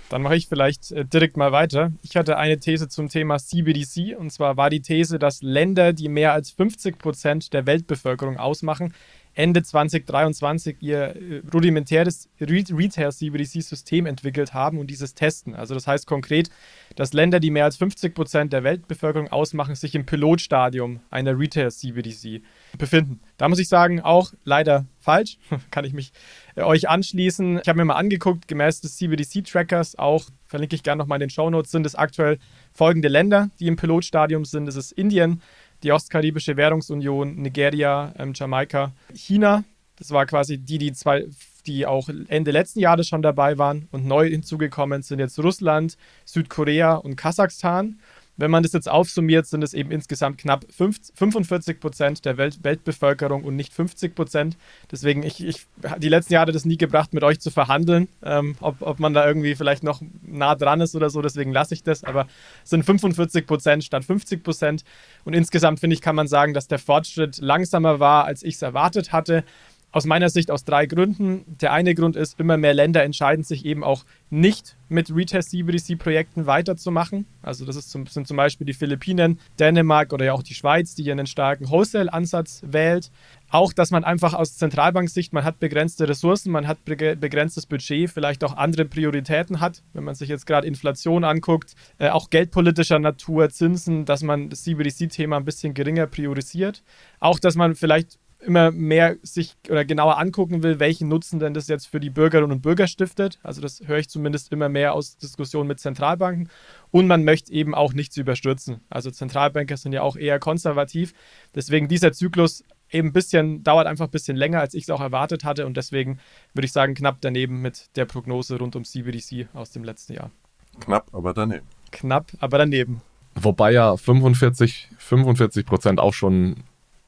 Dann mache ich vielleicht äh, direkt mal weiter. Ich hatte eine These zum Thema CBDC und zwar war die These, dass Länder, die mehr als 50 Prozent der Weltbevölkerung ausmachen, Ende 2023 ihr äh, rudimentäres Retail-CBDC-System entwickelt haben und dieses testen. Also das heißt konkret, dass Länder, die mehr als 50 Prozent der Weltbevölkerung ausmachen, sich im Pilotstadium einer Retail-CBDC befinden. Da muss ich sagen, auch leider falsch. Kann ich mich äh, euch anschließen. Ich habe mir mal angeguckt, gemäß des CBDC-Trackers, auch verlinke ich gerne nochmal in den Show Notes, sind es aktuell folgende Länder, die im Pilotstadium sind. Das ist Indien, die Ostkaribische Währungsunion, Nigeria, ähm, Jamaika, China. Das war quasi die, die zwei, die auch Ende letzten Jahres schon dabei waren und neu hinzugekommen sind jetzt Russland, Südkorea und Kasachstan. Wenn man das jetzt aufsummiert, sind es eben insgesamt knapp 45 Prozent der Welt Weltbevölkerung und nicht 50 Prozent. Deswegen, ich, ich die letzten Jahre das nie gebracht, mit euch zu verhandeln, ähm, ob, ob man da irgendwie vielleicht noch nah dran ist oder so. Deswegen lasse ich das. Aber es sind 45 Prozent statt 50 Prozent. Und insgesamt, finde ich, kann man sagen, dass der Fortschritt langsamer war, als ich es erwartet hatte. Aus meiner Sicht aus drei Gründen. Der eine Grund ist, immer mehr Länder entscheiden sich eben auch nicht mit Retest CBDC-Projekten weiterzumachen. Also das zum, sind zum Beispiel die Philippinen, Dänemark oder ja auch die Schweiz, die hier einen starken Wholesale-Ansatz wählt. Auch, dass man einfach aus Zentralbanksicht, man hat begrenzte Ressourcen, man hat begrenztes Budget, vielleicht auch andere Prioritäten hat, wenn man sich jetzt gerade Inflation anguckt, äh, auch geldpolitischer Natur, Zinsen, dass man das CBDC-Thema ein bisschen geringer priorisiert. Auch, dass man vielleicht immer mehr sich oder genauer angucken will, welchen Nutzen denn das jetzt für die Bürgerinnen und Bürger stiftet. Also das höre ich zumindest immer mehr aus Diskussionen mit Zentralbanken. Und man möchte eben auch nichts überstürzen. Also Zentralbanker sind ja auch eher konservativ. Deswegen dieser Zyklus eben ein bisschen, dauert einfach ein bisschen länger, als ich es auch erwartet hatte. Und deswegen würde ich sagen, knapp daneben mit der Prognose rund um CBDC aus dem letzten Jahr. Knapp, aber daneben. Knapp, aber daneben. Wobei ja 45, 45 Prozent auch schon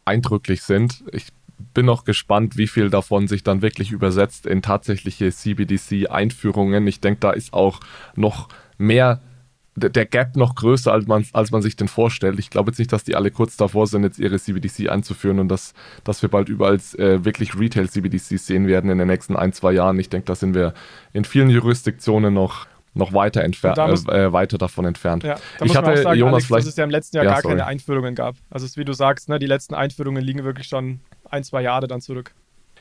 eindrücklich sind. Ich bin noch gespannt, wie viel davon sich dann wirklich übersetzt in tatsächliche CBDC-Einführungen. Ich denke, da ist auch noch mehr der Gap noch größer, als man, als man sich den vorstellt. Ich glaube jetzt nicht, dass die alle kurz davor sind, jetzt ihre CBDC einzuführen und dass, dass wir bald überall äh, wirklich Retail-CBDCs sehen werden in den nächsten ein, zwei Jahren. Ich denke, da sind wir in vielen Jurisdiktionen noch noch weiter entfernt, äh, äh, weiter davon entfernt. Ja, da ich hatte sagen, Jonas Alex, vielleicht, dass es ja im letzten Jahr ja, gar sorry. keine Einführungen gab. Also wie du sagst, ne, die letzten Einführungen liegen wirklich schon ein, zwei Jahre dann zurück.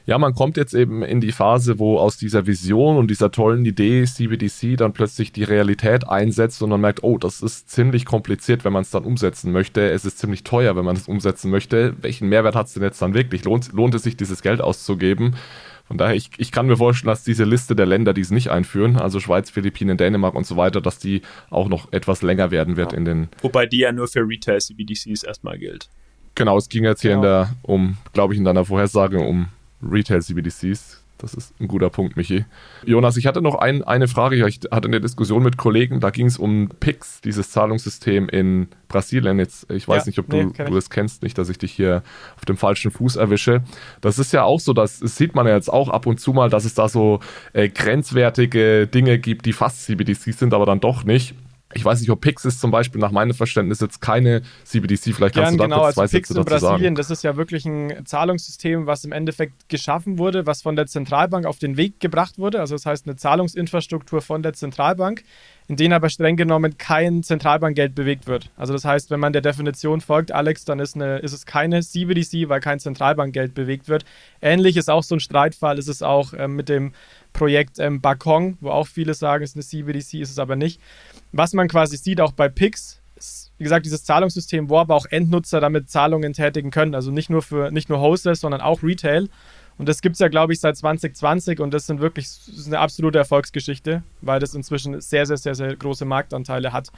Ja, man kommt jetzt eben in die Phase, wo aus dieser Vision und dieser tollen Idee CBDC dann plötzlich die Realität einsetzt und man merkt, oh, das ist ziemlich kompliziert, wenn man es dann umsetzen möchte. Es ist ziemlich teuer, wenn man es umsetzen möchte. Welchen Mehrwert hat es denn jetzt dann wirklich? Lohnt, lohnt es sich, dieses Geld auszugeben? Von daher, ich, ich kann mir vorstellen, dass diese Liste der Länder, die es nicht einführen, also Schweiz, Philippinen, Dänemark und so weiter, dass die auch noch etwas länger werden wird ja. in den. Wobei die ja nur für Retail-CBDCs erstmal gilt. Genau, es ging jetzt hier genau. in der, um, glaube ich, in deiner Vorhersage um Retail-CBDCs. Das ist ein guter Punkt, Michi. Jonas, ich hatte noch ein, eine Frage. Ich hatte eine Diskussion mit Kollegen, da ging es um Pix, dieses Zahlungssystem in Brasilien. Jetzt, ich weiß ja, nicht, ob du, nee, du es kennst, nicht, dass ich dich hier auf dem falschen Fuß erwische. Das ist ja auch so, das, das sieht man ja jetzt auch ab und zu mal, dass es da so äh, grenzwertige Dinge gibt, die fast CBDC sind, aber dann doch nicht. Ich weiß nicht, ob Pix ist zum Beispiel nach meinem Verständnis jetzt keine CBDC. Vielleicht kannst Gern, du da genau, kurz zwei also Pix Sätze in Brasilien, sagen. das ist ja wirklich ein Zahlungssystem, was im Endeffekt geschaffen wurde, was von der Zentralbank auf den Weg gebracht wurde. Also das heißt eine Zahlungsinfrastruktur von der Zentralbank, in denen aber streng genommen kein Zentralbankgeld bewegt wird. Also das heißt, wenn man der Definition folgt, Alex, dann ist, eine, ist es keine CBDC, weil kein Zentralbankgeld bewegt wird. Ähnlich ist auch so ein Streitfall, ist es auch äh, mit dem Projekt ähm, Bakong, wo auch viele sagen, es ist eine CBDC, ist es aber nicht. Was man quasi sieht, auch bei Pix, ist, wie gesagt, dieses Zahlungssystem, wo aber auch Endnutzer damit Zahlungen tätigen können. Also nicht nur für nicht nur Hostess, sondern auch Retail. Und das gibt es ja, glaube ich, seit 2020 und das sind wirklich das ist eine absolute Erfolgsgeschichte, weil das inzwischen sehr, sehr, sehr, sehr große Marktanteile hat.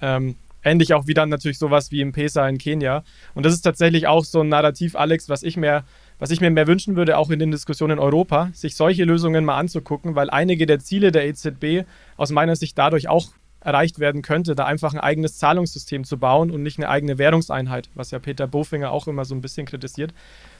Ähm, ähnlich auch wie dann natürlich sowas wie im Pesa in Kenia. Und das ist tatsächlich auch so ein Narrativ, Alex, was ich mir was ich mir mehr wünschen würde, auch in den Diskussionen in Europa, sich solche Lösungen mal anzugucken, weil einige der Ziele der EZB aus meiner Sicht dadurch auch erreicht werden könnte, da einfach ein eigenes Zahlungssystem zu bauen und nicht eine eigene Währungseinheit, was ja Peter Bofinger auch immer so ein bisschen kritisiert.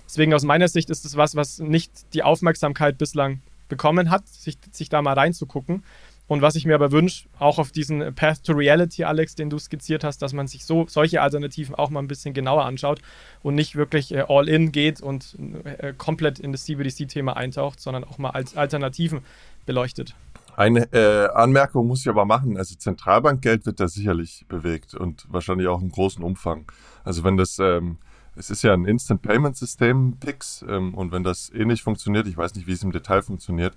Deswegen aus meiner Sicht ist es was, was nicht die Aufmerksamkeit bislang bekommen hat, sich, sich da mal reinzugucken. Und was ich mir aber wünsche, auch auf diesen Path to Reality, Alex, den du skizziert hast, dass man sich so solche Alternativen auch mal ein bisschen genauer anschaut und nicht wirklich äh, all in geht und äh, komplett in das CBDC-Thema eintaucht, sondern auch mal als Alternativen beleuchtet. Eine äh, Anmerkung muss ich aber machen. Also Zentralbankgeld wird da sicherlich bewegt und wahrscheinlich auch im großen Umfang. Also wenn das, ähm, es ist ja ein Instant Payment System, PIX, ähm, und wenn das ähnlich funktioniert, ich weiß nicht, wie es im Detail funktioniert,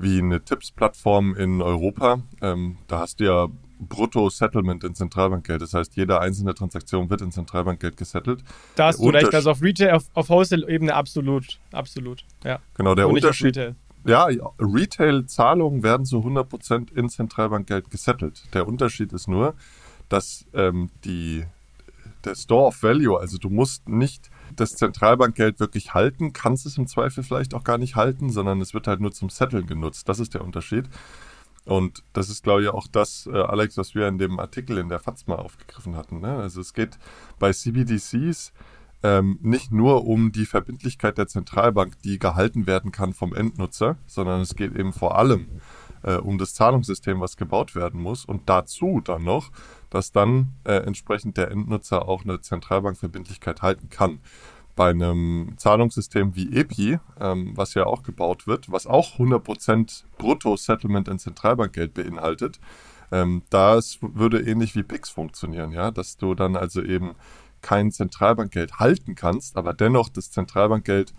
wie eine Tipps-Plattform in Europa. Ähm, da hast du ja Brutto-Settlement in Zentralbankgeld. Das heißt, jede einzelne Transaktion wird in Zentralbankgeld gesettelt. Da hast der du recht, also auf Retail, auf, auf Wholesale-Ebene absolut, absolut, ja. Genau, der Unterschied. Ja, Retail-Zahlungen werden zu 100% in Zentralbankgeld gesettelt. Der Unterschied ist nur, dass ähm, die, der Store of Value, also du musst nicht das Zentralbankgeld wirklich halten, kannst es im Zweifel vielleicht auch gar nicht halten, sondern es wird halt nur zum Setteln genutzt. Das ist der Unterschied. Und das ist, glaube ich, auch das, äh, Alex, was wir in dem Artikel in der FATS mal aufgegriffen hatten. Ne? Also es geht bei CBDCs ähm, nicht nur um die Verbindlichkeit der Zentralbank, die gehalten werden kann vom Endnutzer, sondern es geht eben vor allem äh, um das Zahlungssystem, was gebaut werden muss. Und dazu dann noch, dass dann äh, entsprechend der Endnutzer auch eine Zentralbankverbindlichkeit halten kann bei einem Zahlungssystem wie EPI, ähm, was ja auch gebaut wird, was auch 100% Brutto-Settlement in Zentralbankgeld beinhaltet, ähm, das würde ähnlich wie PIX funktionieren, ja, dass du dann also eben kein Zentralbankgeld halten kannst, aber dennoch das Zentralbankgeld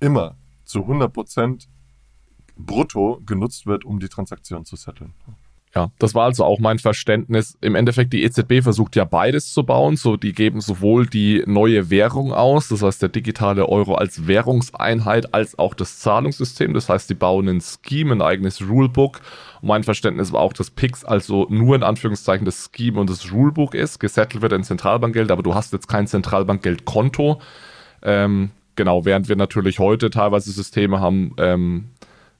immer zu 100% brutto genutzt wird, um die Transaktion zu setteln. Ja, das war also auch mein Verständnis. Im Endeffekt, die EZB versucht ja beides zu bauen. So, die geben sowohl die neue Währung aus, das heißt der digitale Euro als Währungseinheit, als auch das Zahlungssystem. Das heißt, die bauen ein Scheme, ein eigenes Rulebook. Und mein Verständnis war auch, dass PIX also nur in Anführungszeichen das Scheme und das Rulebook ist. Gesettelt wird in Zentralbankgeld, aber du hast jetzt kein Zentralbankgeldkonto. Ähm, genau, während wir natürlich heute teilweise Systeme haben, ähm,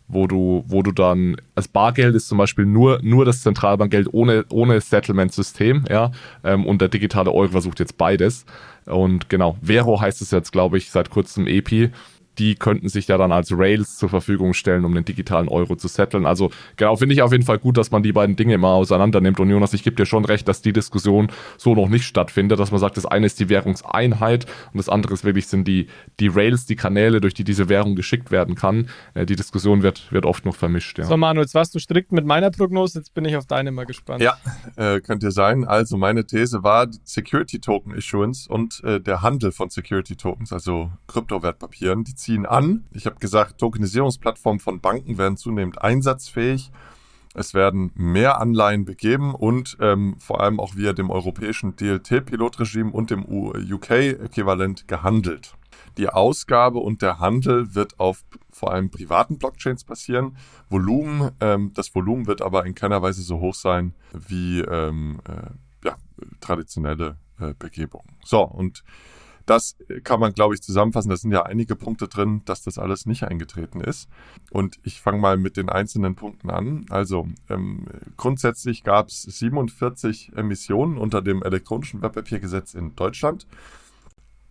wo du, wo du dann, als Bargeld ist zum Beispiel nur, nur das Zentralbankgeld ohne, ohne Settlement-System, ja, ähm, und der digitale Euro versucht jetzt beides. Und genau, Vero heißt es jetzt, glaube ich, seit kurzem EPI die könnten sich ja dann als Rails zur Verfügung stellen, um den digitalen Euro zu setteln. Also genau, finde ich auf jeden Fall gut, dass man die beiden Dinge immer auseinander nimmt. Und Jonas, ich gebe dir schon recht, dass die Diskussion so noch nicht stattfindet, dass man sagt, das eine ist die Währungseinheit und das andere ist wirklich sind die, die Rails, die Kanäle, durch die diese Währung geschickt werden kann. Äh, die Diskussion wird, wird oft noch vermischt. Ja. So, Manu, jetzt warst du strikt mit meiner Prognose, jetzt bin ich auf deine mal gespannt. Ja, äh, könnte sein. Also meine These war Security Token Issuance und äh, der Handel von Security Tokens, also Kryptowertpapieren, die ziehen an. Ich habe gesagt, Tokenisierungsplattformen von Banken werden zunehmend einsatzfähig. Es werden mehr Anleihen begeben und ähm, vor allem auch via dem europäischen DLT-Pilotregime und dem UK-Äquivalent gehandelt. Die Ausgabe und der Handel wird auf vor allem privaten Blockchains passieren. Volumen, ähm, das Volumen wird aber in keiner Weise so hoch sein wie ähm, äh, ja, traditionelle äh, Begebungen. So, und das kann man, glaube ich, zusammenfassen. Da sind ja einige Punkte drin, dass das alles nicht eingetreten ist. Und ich fange mal mit den einzelnen Punkten an. Also ähm, grundsätzlich gab es 47 Emissionen unter dem elektronischen Wertpapiergesetz in Deutschland.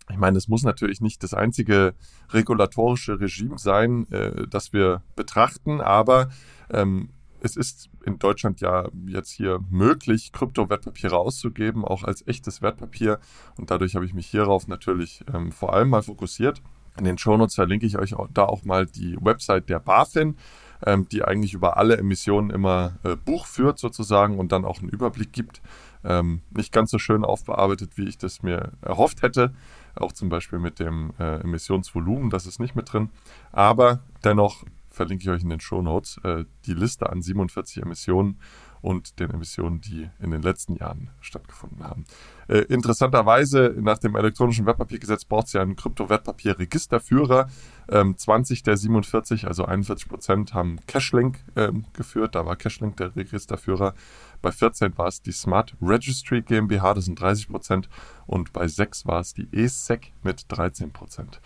Ich meine, es muss natürlich nicht das einzige regulatorische Regime sein, äh, das wir betrachten, aber ähm, es ist in Deutschland ja jetzt hier möglich, Kryptowertpapiere auszugeben, auch als echtes Wertpapier. Und dadurch habe ich mich hierauf natürlich ähm, vor allem mal fokussiert. In den Shownotes verlinke ich euch auch, da auch mal die Website der BaFin, ähm, die eigentlich über alle Emissionen immer äh, Buch führt sozusagen und dann auch einen Überblick gibt. Ähm, nicht ganz so schön aufbearbeitet, wie ich das mir erhofft hätte. Auch zum Beispiel mit dem äh, Emissionsvolumen, das ist nicht mit drin. Aber dennoch verlinke ich euch in den Show Notes, äh, die Liste an 47 Emissionen und den Emissionen, die in den letzten Jahren stattgefunden haben. Äh, interessanterweise, nach dem elektronischen Wertpapiergesetz braucht es ja einen Kryptowertpapier-Registerführer. Ähm, 20 der 47, also 41 Prozent, haben Cashlink ähm, geführt. Da war Cashlink der Registerführer. Bei 14 war es die Smart Registry GmbH, das sind 30 Prozent. Und bei 6 war es die ESEC mit 13 Prozent.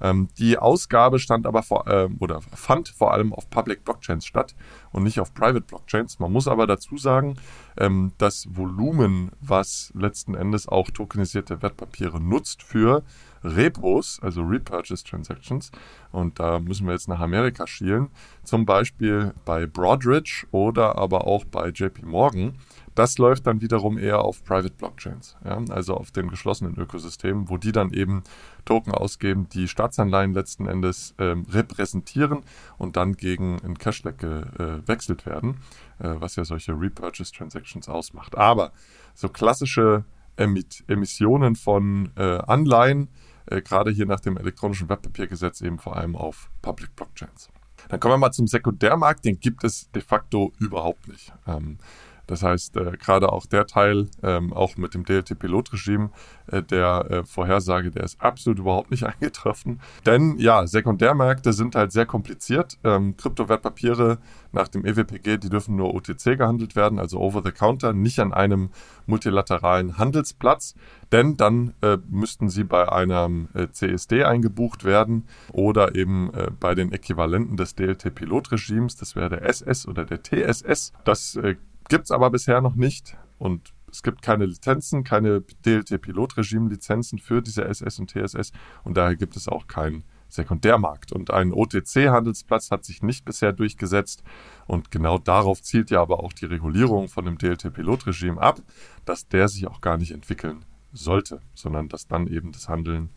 Ähm, die Ausgabe stand aber vor, äh, oder fand vor allem auf Public Blockchains statt und nicht auf Private Blockchains. Man muss aber dazu sagen, ähm, das Volumen, was letzten Endes auch tokenisierte Wertpapiere nutzt für Repos, also Repurchase Transactions, und da müssen wir jetzt nach Amerika schielen, zum Beispiel bei Broadridge oder aber auch bei JP Morgan, das läuft dann wiederum eher auf Private Blockchains, ja, also auf den geschlossenen Ökosystemen, wo die dann eben Token ausgeben, die Staatsanleihen letzten Endes ähm, repräsentieren und dann gegen ein Cashlek gewechselt äh, werden, äh, was ja solche Repurchase Transactions ausmacht. Aber so klassische Emit Emissionen von äh, Anleihen, äh, gerade hier nach dem elektronischen Wertpapiergesetz eben vor allem auf Public Blockchains. Dann kommen wir mal zum Sekundärmarkt, den gibt es de facto überhaupt nicht. Ähm, Das heißt, äh, gerade auch der Teil, ähm, auch mit dem DLT-Pilotregime, äh, der äh, Vorhersage, der ist absolut überhaupt nicht eingetroffen. Denn ja, Sekundärmärkte sind halt sehr kompliziert. Ähm, Kryptowertpapiere nach dem EWPG, die dürfen nur OTC gehandelt werden, also over the counter, nicht an einem multilateralen Handelsplatz, denn dann äh, müssten sie bei einem äh, CSD eingebucht werden oder eben äh, bei den Äquivalenten des DLT-Pilotregimes, das wäre der SS oder der TSS. Das gibt es aber bisher noch nicht und es gibt keine Lizenzen, keine DLT-Pilotregime-Lizenzen für diese SS und TSS und daher gibt es auch keinen Sekundärmarkt. Und ein OTC-Handelsplatz hat sich nicht bisher durchgesetzt. Und genau darauf zielt ja aber auch die Regulierung von dem DLT-Pilotregime ab, dass der sich auch gar nicht entwickeln sollte, sondern dass dann eben das Handeln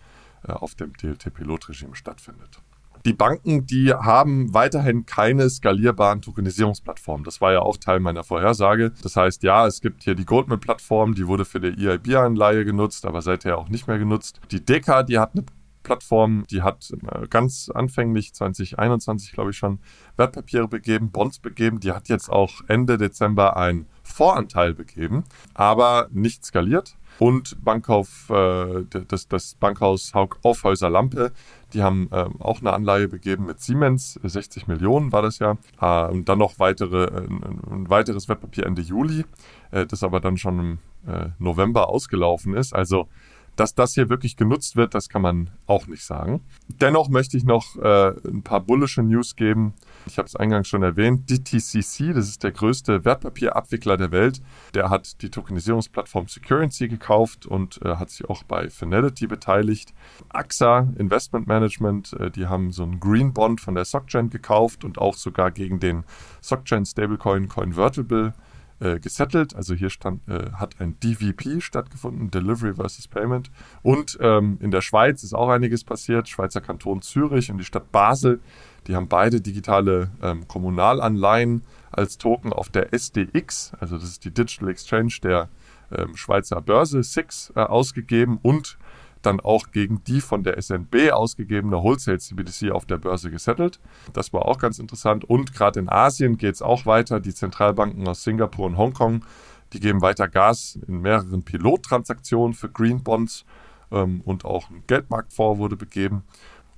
äh, auf dem DLT-Pilotregime stattfindet. Die Banken, die haben weiterhin keine skalierbaren Tokenisierungsplattformen. Das war ja auch Teil meiner Vorhersage. Das heißt, ja, es gibt hier die Goldman-Plattform, die wurde für die EIB-Anleihe genutzt, aber seither auch nicht mehr genutzt. Die DECA, die hat eine Plattform, die hat äh, ganz anfänglich 2021, glaube ich, schon Wertpapiere begeben, Bonds begeben. Die hat jetzt auch Ende Dezember einen Voranteil begeben, aber nicht skaliert. Und Bankkauf, äh, das, das Bankhaus Aufhäuser Lampe, die haben äh, auch eine Anleihe begeben mit Siemens, 60 Millionen war das ja. Äh, und dann noch weitere, äh, ein weiteres Wertpapier Ende Juli, äh, das aber dann schon im äh, November ausgelaufen ist. Also dass das hier wirklich genutzt wird, das kann man auch nicht sagen. Dennoch möchte ich noch äh, ein paar bullische News geben. Ich habe es eingangs schon erwähnt. DTCC, das ist der größte Wertpapierabwickler der Welt, der hat die Tokenisierungsplattform Securrency gekauft und äh, hat sich auch bei Finality beteiligt. AXA Investment Management, äh, die haben so einen Green Bond von der SocGen gekauft und auch sogar gegen den SocGen Stablecoin Convertible äh, gesettelt. Also hier stand, äh, hat ein DVP stattgefunden, Delivery versus Payment. Und ähm, in der Schweiz ist auch einiges passiert. Schweizer Kanton Zürich und die Stadt Basel, die haben beide digitale ähm, Kommunalanleihen als Token auf der SDX, also das ist die Digital Exchange der ähm, Schweizer Börse SIX, äh, ausgegeben und dann auch gegen die von der SNB ausgegebene Wholesale CBDC auf der Börse gesettelt. Das war auch ganz interessant. Und gerade in Asien geht es auch weiter. Die Zentralbanken aus Singapur und Hongkong, die geben weiter Gas in mehreren Pilottransaktionen für Green Bonds ähm, und auch ein Geldmarktfonds wurde begeben.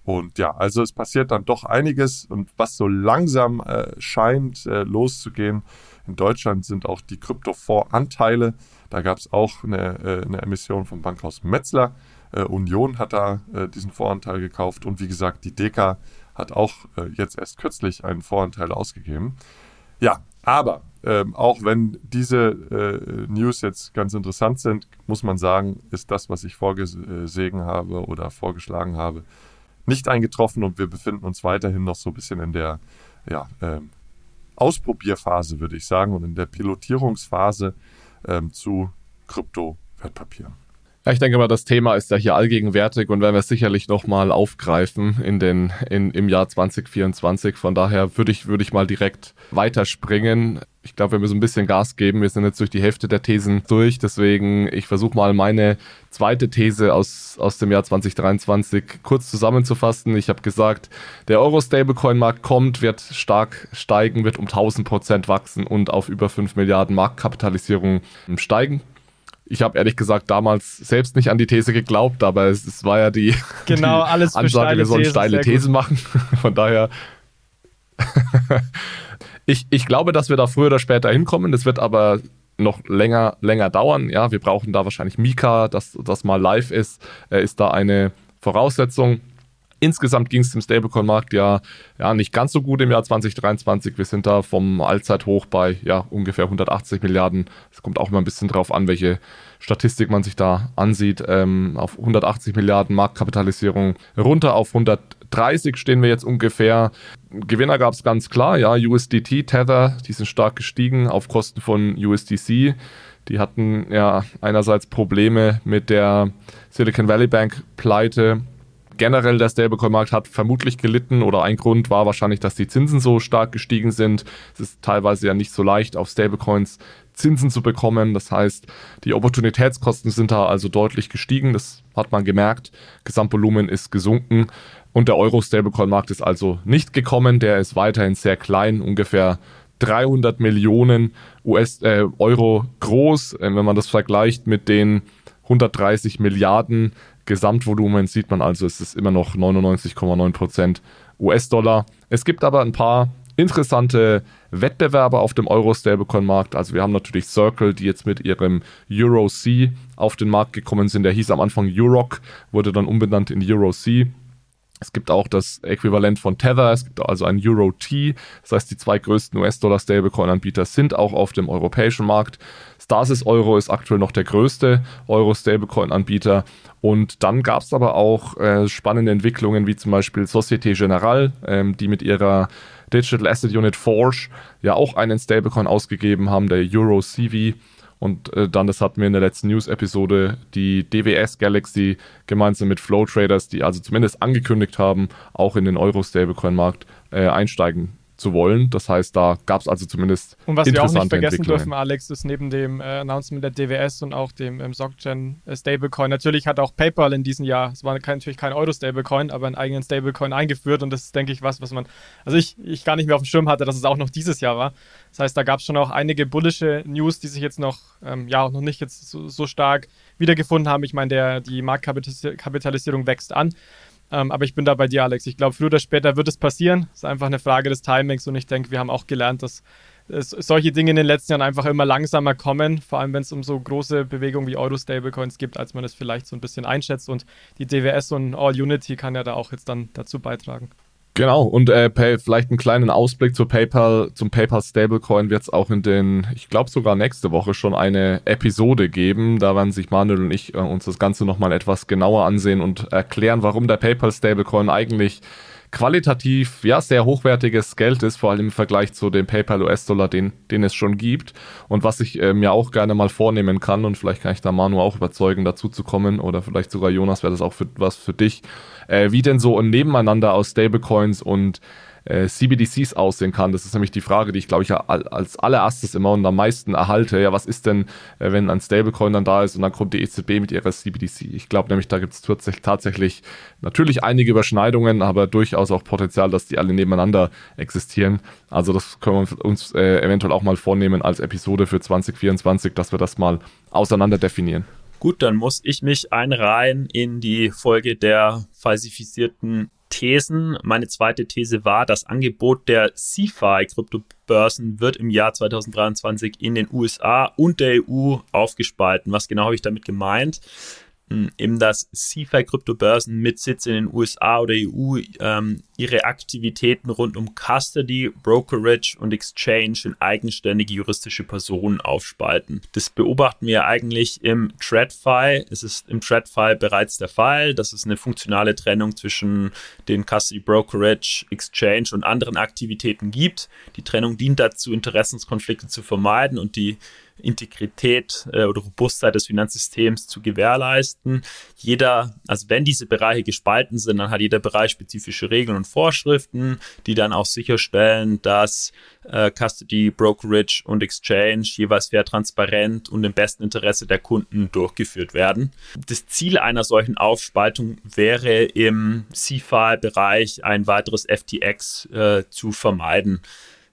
Und ja, also es passiert dann doch einiges und was so langsam äh, scheint äh, loszugehen. In Deutschland sind auch die Kryptofonds-Anteile. Da gab es auch eine, äh, eine Emission vom Bankhaus Metzler Union hat da äh, diesen Voranteil gekauft und wie gesagt, die Deka hat auch äh, jetzt erst kürzlich einen Voranteil ausgegeben. Ja, aber ähm, auch wenn diese äh, News jetzt ganz interessant sind, muss man sagen, ist das, was ich vorgesehen habe oder vorgeschlagen habe, nicht eingetroffen und wir befinden uns weiterhin noch so ein bisschen in der ja, ähm, Ausprobierphase, würde ich sagen, und in der Pilotierungsphase ähm, zu Kryptowertpapieren. Ja, ich denke mal, das Thema ist ja hier allgegenwärtig und werden wir sicherlich nochmal aufgreifen in den, in, im Jahr 2024. Von daher würde ich, würde ich mal direkt weiterspringen. Ich glaube, wir müssen ein bisschen Gas geben. Wir sind jetzt durch die Hälfte der Thesen durch. Deswegen, ich versuche mal meine zweite These aus, aus dem Jahr 2023 kurz zusammenzufassen. Ich habe gesagt, der Euro-Stablecoin-Markt kommt, wird stark steigen, wird um 1000 Prozent wachsen und auf über 5 Milliarden Marktkapitalisierung steigen ich habe ehrlich gesagt damals selbst nicht an die These geglaubt, aber es, es war ja die, genau, die alles Ansage, wir sollen steile Thesen machen. Von daher, ich, ich glaube, dass wir da früher oder später hinkommen. Das wird aber noch länger, länger dauern. Ja, wir brauchen da wahrscheinlich Mika, dass das mal live ist, äh, ist da eine Voraussetzung. Insgesamt ging es dem Stablecoin-Markt ja, ja nicht ganz so gut im Jahr 2023. Wir sind da vom Allzeithoch bei ja, ungefähr 180 Milliarden. Es kommt auch immer ein bisschen drauf an, welche Statistik man sich da ansieht. Ähm, auf 180 Milliarden Marktkapitalisierung runter auf 130 stehen wir jetzt ungefähr. Gewinner gab es ganz klar, ja, USDT, Tether, die sind stark gestiegen auf Kosten von USDC. Die hatten ja einerseits Probleme mit der Silicon Valley Bank Pleite generell der Stablecoin-Markt hat vermutlich gelitten oder ein Grund war wahrscheinlich, dass die Zinsen so stark gestiegen sind. Es ist teilweise ja nicht so leicht, auf Stablecoins Zinsen zu bekommen. Das heißt, die Opportunitätskosten sind da also deutlich gestiegen. Das hat man gemerkt. Gesamtvolumen ist gesunken. Und der Euro-Stablecoin-Markt ist also nicht gekommen. Der ist weiterhin sehr klein, ungefähr 300 Millionen US, äh, Euro groß. Äh, wenn man das vergleicht mit den 130 Milliarden Gesamtvolumen, sieht man also, es ist immer noch 99,9 Prozent US-Dollar. Es gibt aber ein paar interessante Wettbewerber auf dem Euro-Stablecoin-Markt. Also wir haben natürlich Circle, die jetzt mit ihrem Euro-C auf den Markt gekommen sind. Der hieß am Anfang Euroc, wurde dann umbenannt in Euro-C. Es gibt auch das Äquivalent von Tether, es gibt also ein Euro T. Das heißt, die zwei größten US-Dollar-Stablecoin-Anbieter sind auch auf dem europäischen Markt. Stasis Euro ist aktuell noch der größte Euro-Stablecoin-Anbieter. Und dann gab es aber auch äh, spannende Entwicklungen, wie zum Beispiel Societe Generale, ähm, die mit ihrer Digital Asset Unit Forge ja auch einen Stablecoin ausgegeben haben, der Euro CV. Und äh, dann, das hatten wir in der letzten News-Episode, die DWS Galaxy gemeinsam mit Flow Traders, die also zumindest angekündigt haben, auch in den Euro-Stablecoin-Markt äh, einsteigen zu wollen. Das heißt, da gab es also zumindest Und was wir auch nicht vergessen dürfen, Alex, ist neben dem äh, Announcement der DWS und auch dem ähm, SocGen äh, Stablecoin, natürlich hat auch PayPal in diesem Jahr, es war kein, natürlich kein Euro-Stablecoin, aber einen eigenen Stablecoin eingeführt und das ist, denke ich, was, was man, also ich, ich gar nicht mehr auf dem Schirm hatte, dass es auch noch dieses Jahr war. Das heißt, da gab es schon auch einige bullische News, die sich jetzt noch, ähm, ja, noch nicht jetzt so, so stark wiedergefunden haben. Ich meine, der, die Marktkapitalisierung wächst an. Ähm, aber ich bin da bei dir, Alex. Ich glaube, früher oder später wird es passieren. Es ist einfach eine Frage des Timings und ich denke, wir haben auch gelernt, dass es, solche Dinge in den letzten Jahren einfach immer langsamer kommen, vor allem wenn es um so große Bewegungen wie Euro-Stablecoins gibt, als man es vielleicht so ein bisschen einschätzt. Und die DWS und All Unity kann ja da auch jetzt dann dazu beitragen. Genau, und äh, pay, vielleicht einen kleinen Ausblick zu PayPal, zum PayPal Stablecoin wird es auch in den, ich glaube sogar nächste Woche schon eine Episode geben. Da werden sich Manuel und ich äh, uns das Ganze nochmal etwas genauer ansehen und erklären, warum der PayPal Stablecoin eigentlich qualitativ ja sehr hochwertiges Geld ist, vor allem im Vergleich zu dem PayPal US-Dollar, den, den es schon gibt. Und was ich äh, mir auch gerne mal vornehmen kann, und vielleicht kann ich da Manu auch überzeugen, dazu zu kommen, oder vielleicht sogar Jonas, wäre das auch für, was für dich, äh, wie denn so ein Nebeneinander aus Stablecoins und äh, CBDCs aussehen kann. Das ist nämlich die Frage, die ich glaube ich als allererstes immer und am meisten erhalte. Ja, was ist denn, äh, wenn ein Stablecoin dann da ist und dann kommt die EZB mit ihrer CBDC? Ich glaube nämlich, da gibt es tatsächlich natürlich einige Überschneidungen, aber durchaus auch Potenzial, dass die alle nebeneinander existieren. Also das können wir uns äh, eventuell auch mal vornehmen als Episode für 2024, dass wir das mal auseinander definieren. Gut, dann muss ich mich einreihen in die Folge der falsifizierten Thesen. Meine zweite These war, das Angebot der CFI-Kryptobörsen wird im Jahr 2023 in den USA und der EU aufgespalten. Was genau habe ich damit gemeint? Eben dass CeFi-Kryptobörsen mit Sitz in den USA oder EU ähm, ihre Aktivitäten rund um Custody, Brokerage und Exchange in eigenständige juristische Personen aufspalten. Das beobachten wir eigentlich im TradFi. Es ist im TradFi bereits der Fall. Das ist eine funktionale Trennung zwischen den Custody, Brokerage, Exchange und anderen Aktivitäten gibt. Die Trennung dient dazu, Interessenskonflikte zu vermeiden und die Integrität äh, oder Robustheit des Finanzsystems zu gewährleisten. Jeder, also wenn diese Bereiche gespalten sind, dann hat jeder Bereich spezifische Regeln und Vorschriften, die dann auch sicherstellen, dass äh, Custody, Brokerage und Exchange jeweils fair, transparent und im besten Interesse der Kunden durchgeführt werden. Das Ziel einer solchen Aufspaltung wäre im CFI-Bereich ein weiteres FTX äh, zu vermeiden.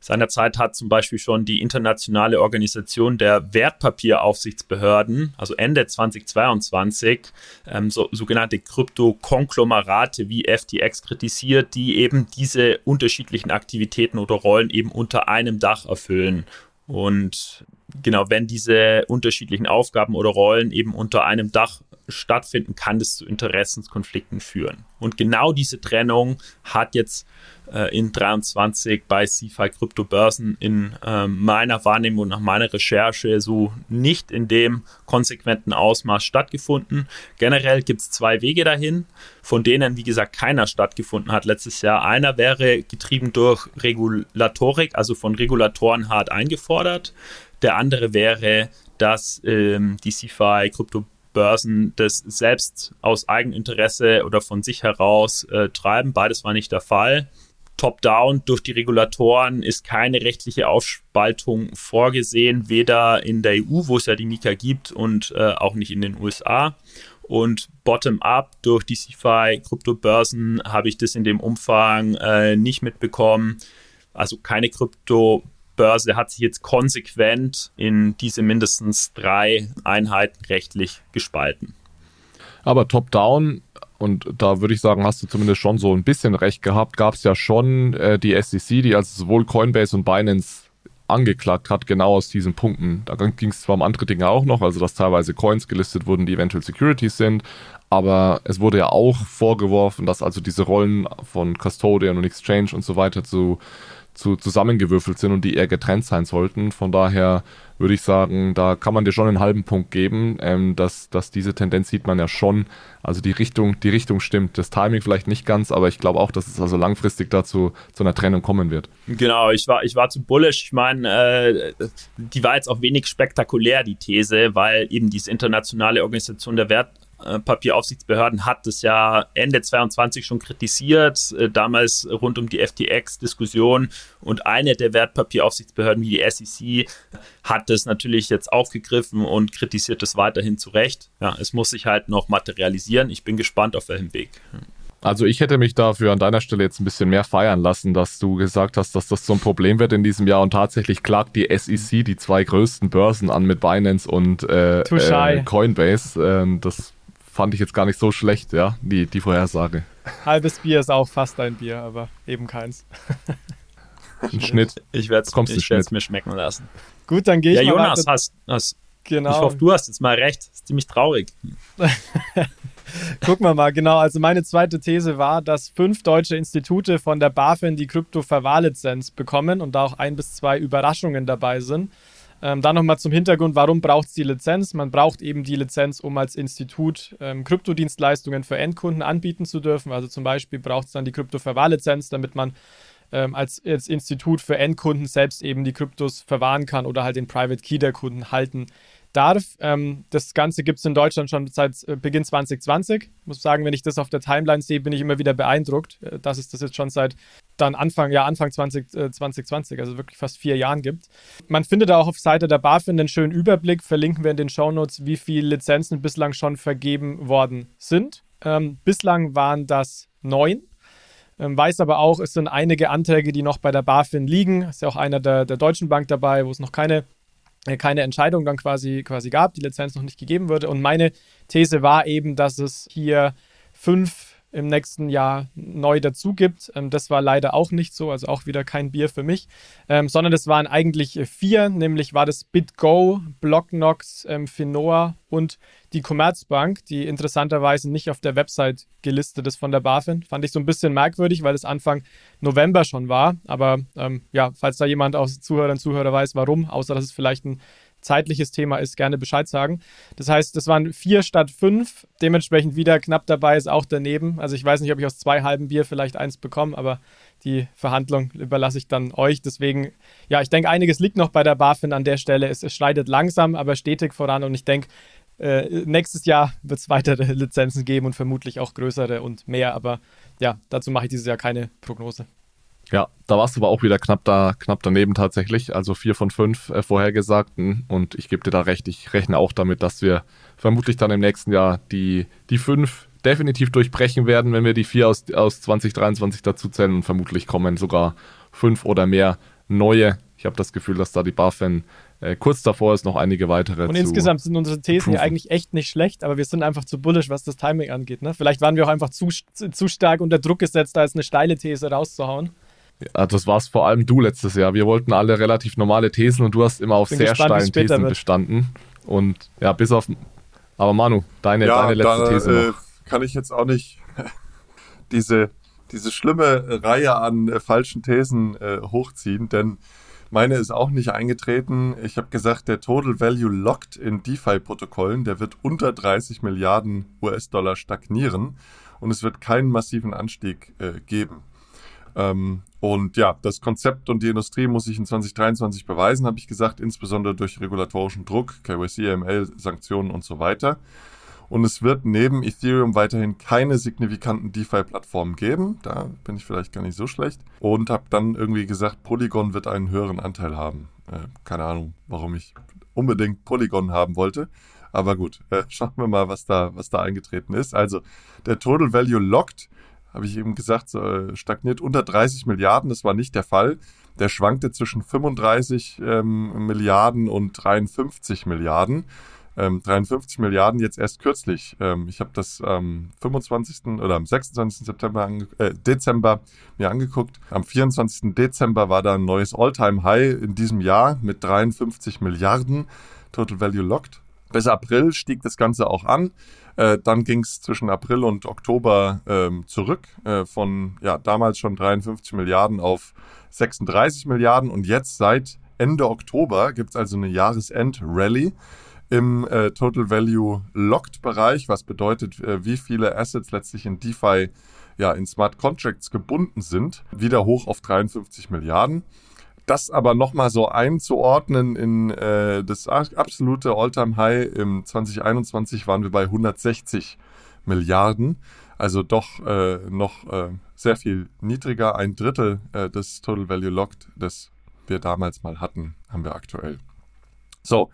Seinerzeit hat zum Beispiel schon die internationale Organisation der Wertpapieraufsichtsbehörden, also Ende 2022, ähm, so, sogenannte Krypto-Konglomerate wie FTX kritisiert, die eben diese unterschiedlichen Aktivitäten oder Rollen eben unter einem Dach erfüllen. Und genau, wenn diese unterschiedlichen Aufgaben oder Rollen eben unter einem Dach stattfinden, kann das zu Interessenskonflikten führen. Und genau diese Trennung hat jetzt äh, in 23 bei CFI Kryptobörsen in äh, meiner Wahrnehmung und nach meiner Recherche so nicht in dem konsequenten Ausmaß stattgefunden. Generell gibt es zwei Wege dahin, von denen, wie gesagt, keiner stattgefunden hat letztes Jahr. Einer wäre getrieben durch Regulatorik, also von Regulatoren hart eingefordert. Der andere wäre, dass ähm, die CFI Krypto Börsen das selbst aus Eigeninteresse oder von sich heraus äh, treiben. Beides war nicht der Fall. Top-down durch die Regulatoren ist keine rechtliche Aufspaltung vorgesehen, weder in der EU, wo es ja die Mika gibt, und äh, auch nicht in den USA. Und bottom-up durch die CFI-Kryptobörsen habe ich das in dem Umfang äh, nicht mitbekommen. Also keine Krypto Börse hat sich jetzt konsequent in diese mindestens drei Einheiten rechtlich gespalten. Aber top-down, und da würde ich sagen, hast du zumindest schon so ein bisschen recht gehabt, gab es ja schon äh, die SEC, die also sowohl Coinbase und Binance angeklagt hat, genau aus diesen Punkten. Da ging es zwar um andere Dinge auch noch, also dass teilweise Coins gelistet wurden, die eventuell Securities sind, aber es wurde ja auch vorgeworfen, dass also diese Rollen von Custodian und Exchange und so weiter zu zu, zusammengewürfelt sind und die eher getrennt sein sollten. Von daher würde ich sagen, da kann man dir schon einen halben Punkt geben, ähm, dass, dass diese Tendenz sieht man ja schon. Also die Richtung, die Richtung stimmt. Das Timing vielleicht nicht ganz, aber ich glaube auch, dass es also langfristig dazu zu einer Trennung kommen wird. Genau, ich war, ich war zu bullish. Ich meine, äh, die war jetzt auch wenig spektakulär, die These, weil eben diese internationale Organisation der Wert, Papieraufsichtsbehörden hat es ja Ende 22 schon kritisiert, äh, damals rund um die FTX-Diskussion. Und eine der Wertpapieraufsichtsbehörden wie die SEC hat es natürlich jetzt aufgegriffen und kritisiert es weiterhin zu Recht. Ja, es muss sich halt noch materialisieren. Ich bin gespannt, auf welchem Weg. Also ich hätte mich dafür an deiner Stelle jetzt ein bisschen mehr feiern lassen, dass du gesagt hast, dass das so ein Problem wird in diesem Jahr und tatsächlich klagt die SEC die zwei größten Börsen an mit Binance und äh, äh, Coinbase. Äh, das fand ich jetzt gar nicht so schlecht, ja, die, die Vorhersage. Halbes Bier ist auch fast ein Bier, aber eben keins. ein Schnitt. Ich werde es mir schmecken lassen. Gut, dann gehe ich ja, mal Jonas, weiter. hast, hast genau. Ich hoffe, du hast jetzt mal recht. Das ist ziemlich traurig. Gucken wir mal, genau. Also meine zweite These war, dass fünf deutsche Institute von der BaFin die Krypto-Verwahrlizenz bekommen und da auch ein bis zwei Überraschungen dabei sind. Ähm, dann nochmal zum Hintergrund, warum braucht es die Lizenz? Man braucht eben die Lizenz, um als Institut ähm, Kryptodienstleistungen für Endkunden anbieten zu dürfen. Also zum Beispiel braucht es dann die Krypto-Verwahrlizenz, damit man ähm, als, als Institut für Endkunden selbst eben die Kryptos verwahren kann oder halt den Private Key der Kunden halten darf. Ähm, das Ganze gibt es in Deutschland schon seit äh, Beginn 2020. Ich muss sagen, wenn ich das auf der Timeline sehe, bin ich immer wieder beeindruckt, äh, dass es das jetzt schon seit dann Anfang, ja, Anfang 20, äh, 2020, also wirklich fast vier Jahren gibt. Man findet auch auf Seite der BaFin einen schönen Überblick, verlinken wir in den Shownotes, wie viele Lizenzen bislang schon vergeben worden sind. Ähm, bislang waren das neun. Ähm, weiß aber auch, es sind einige Anträge, die noch bei der BaFin liegen. Ist ja auch einer der, der Deutschen Bank dabei, wo es noch keine keine Entscheidung dann quasi, quasi gab, die Lizenz noch nicht gegeben wurde. Und meine These war eben, dass es hier fünf im nächsten Jahr neu dazu gibt. Ähm, das war leider auch nicht so, also auch wieder kein Bier für mich, ähm, sondern es waren eigentlich vier, nämlich war das BitGo, Blocknox, ähm, Finoa und die Commerzbank, die interessanterweise nicht auf der Website gelistet ist von der BaFin. Fand ich so ein bisschen merkwürdig, weil es Anfang November schon war. Aber ähm, ja, falls da jemand aus Zuhörern und Zuhörer weiß, warum, außer dass es vielleicht ein zeitliches Thema ist, gerne Bescheid sagen. Das heißt, das waren vier statt fünf. Dementsprechend wieder knapp dabei ist auch daneben. Also ich weiß nicht, ob ich aus zwei halben Bier vielleicht eins bekomme, aber die Verhandlung überlasse ich dann euch. Deswegen, ja, ich denke, einiges liegt noch bei der BaFin an der Stelle. Es, es schreitet langsam, aber stetig voran und ich denke, äh, nächstes Jahr wird es weitere Lizenzen geben und vermutlich auch größere und mehr. Aber ja, dazu mache ich dieses Jahr keine Prognose. Ja, da warst du aber auch wieder knapp da, knapp daneben tatsächlich. Also vier von fünf äh, vorhergesagten. Und ich gebe dir da recht. Ich rechne auch damit, dass wir vermutlich dann im nächsten Jahr die, die fünf definitiv durchbrechen werden, wenn wir die vier aus, aus 2023 dazu zählen. Und vermutlich kommen sogar fünf oder mehr neue. Ich habe das Gefühl, dass da die BaFin äh, kurz davor ist, noch einige weitere. Und insgesamt sind unsere Thesen ja eigentlich echt nicht schlecht, aber wir sind einfach zu bullish, was das Timing angeht. Ne? Vielleicht waren wir auch einfach zu, zu stark unter Druck gesetzt, da jetzt eine steile These rauszuhauen. Ja, das war's vor allem du letztes Jahr. Wir wollten alle relativ normale Thesen und du hast immer auf sehr gespannt, steilen Thesen wird. bestanden. Und ja, bis auf. Aber Manu, deine, ja, deine letzte da, These. Äh, kann ich jetzt auch nicht diese, diese schlimme Reihe an äh, falschen Thesen äh, hochziehen, denn meine ist auch nicht eingetreten. Ich habe gesagt, der Total Value Locked in DeFi-Protokollen, der wird unter 30 Milliarden US-Dollar stagnieren und es wird keinen massiven Anstieg äh, geben. Ähm, und ja, das Konzept und die Industrie muss sich in 2023 beweisen, habe ich gesagt, insbesondere durch regulatorischen Druck, KYC, AML, Sanktionen und so weiter. Und es wird neben Ethereum weiterhin keine signifikanten DeFi-Plattformen geben. Da bin ich vielleicht gar nicht so schlecht. Und habe dann irgendwie gesagt, Polygon wird einen höheren Anteil haben. Äh, keine Ahnung, warum ich unbedingt Polygon haben wollte. Aber gut, äh, schauen wir mal, was da, was da eingetreten ist. Also der Total Value Locked habe ich eben gesagt, äh, stagniert unter 30 Milliarden. Das war nicht der Fall. Der schwankte zwischen 35 ähm, Milliarden und 53 Milliarden. Ähm, 53 Milliarden jetzt erst kürzlich. Ähm, ich habe das am 25. oder am 26. September äh, Dezember mir angeguckt. Am 24. Dezember war da ein neues All-Time-High in diesem Jahr mit 53 Milliarden Total Value Locked. Bis April stieg das Ganze auch an. Äh, dann ging es zwischen April und Oktober ähm, zurück äh, von ja damals schon 53 Milliarden auf 36 Milliarden und jetzt seit Ende Oktober gibt es also eine Jahresend-Rally im äh, Total Value Locked Bereich, was bedeutet, äh, wie viele Assets letztlich in DeFi ja in Smart Contracts gebunden sind, wieder hoch auf 53 Milliarden. Das aber nochmal so einzuordnen in äh, das absolute Alltime high im 2021 waren wir bei 160 Milliarden. Also doch äh, noch äh, sehr viel niedriger. Ein Drittel äh, des Total Value Locked, das wir damals mal hatten, haben wir aktuell. So,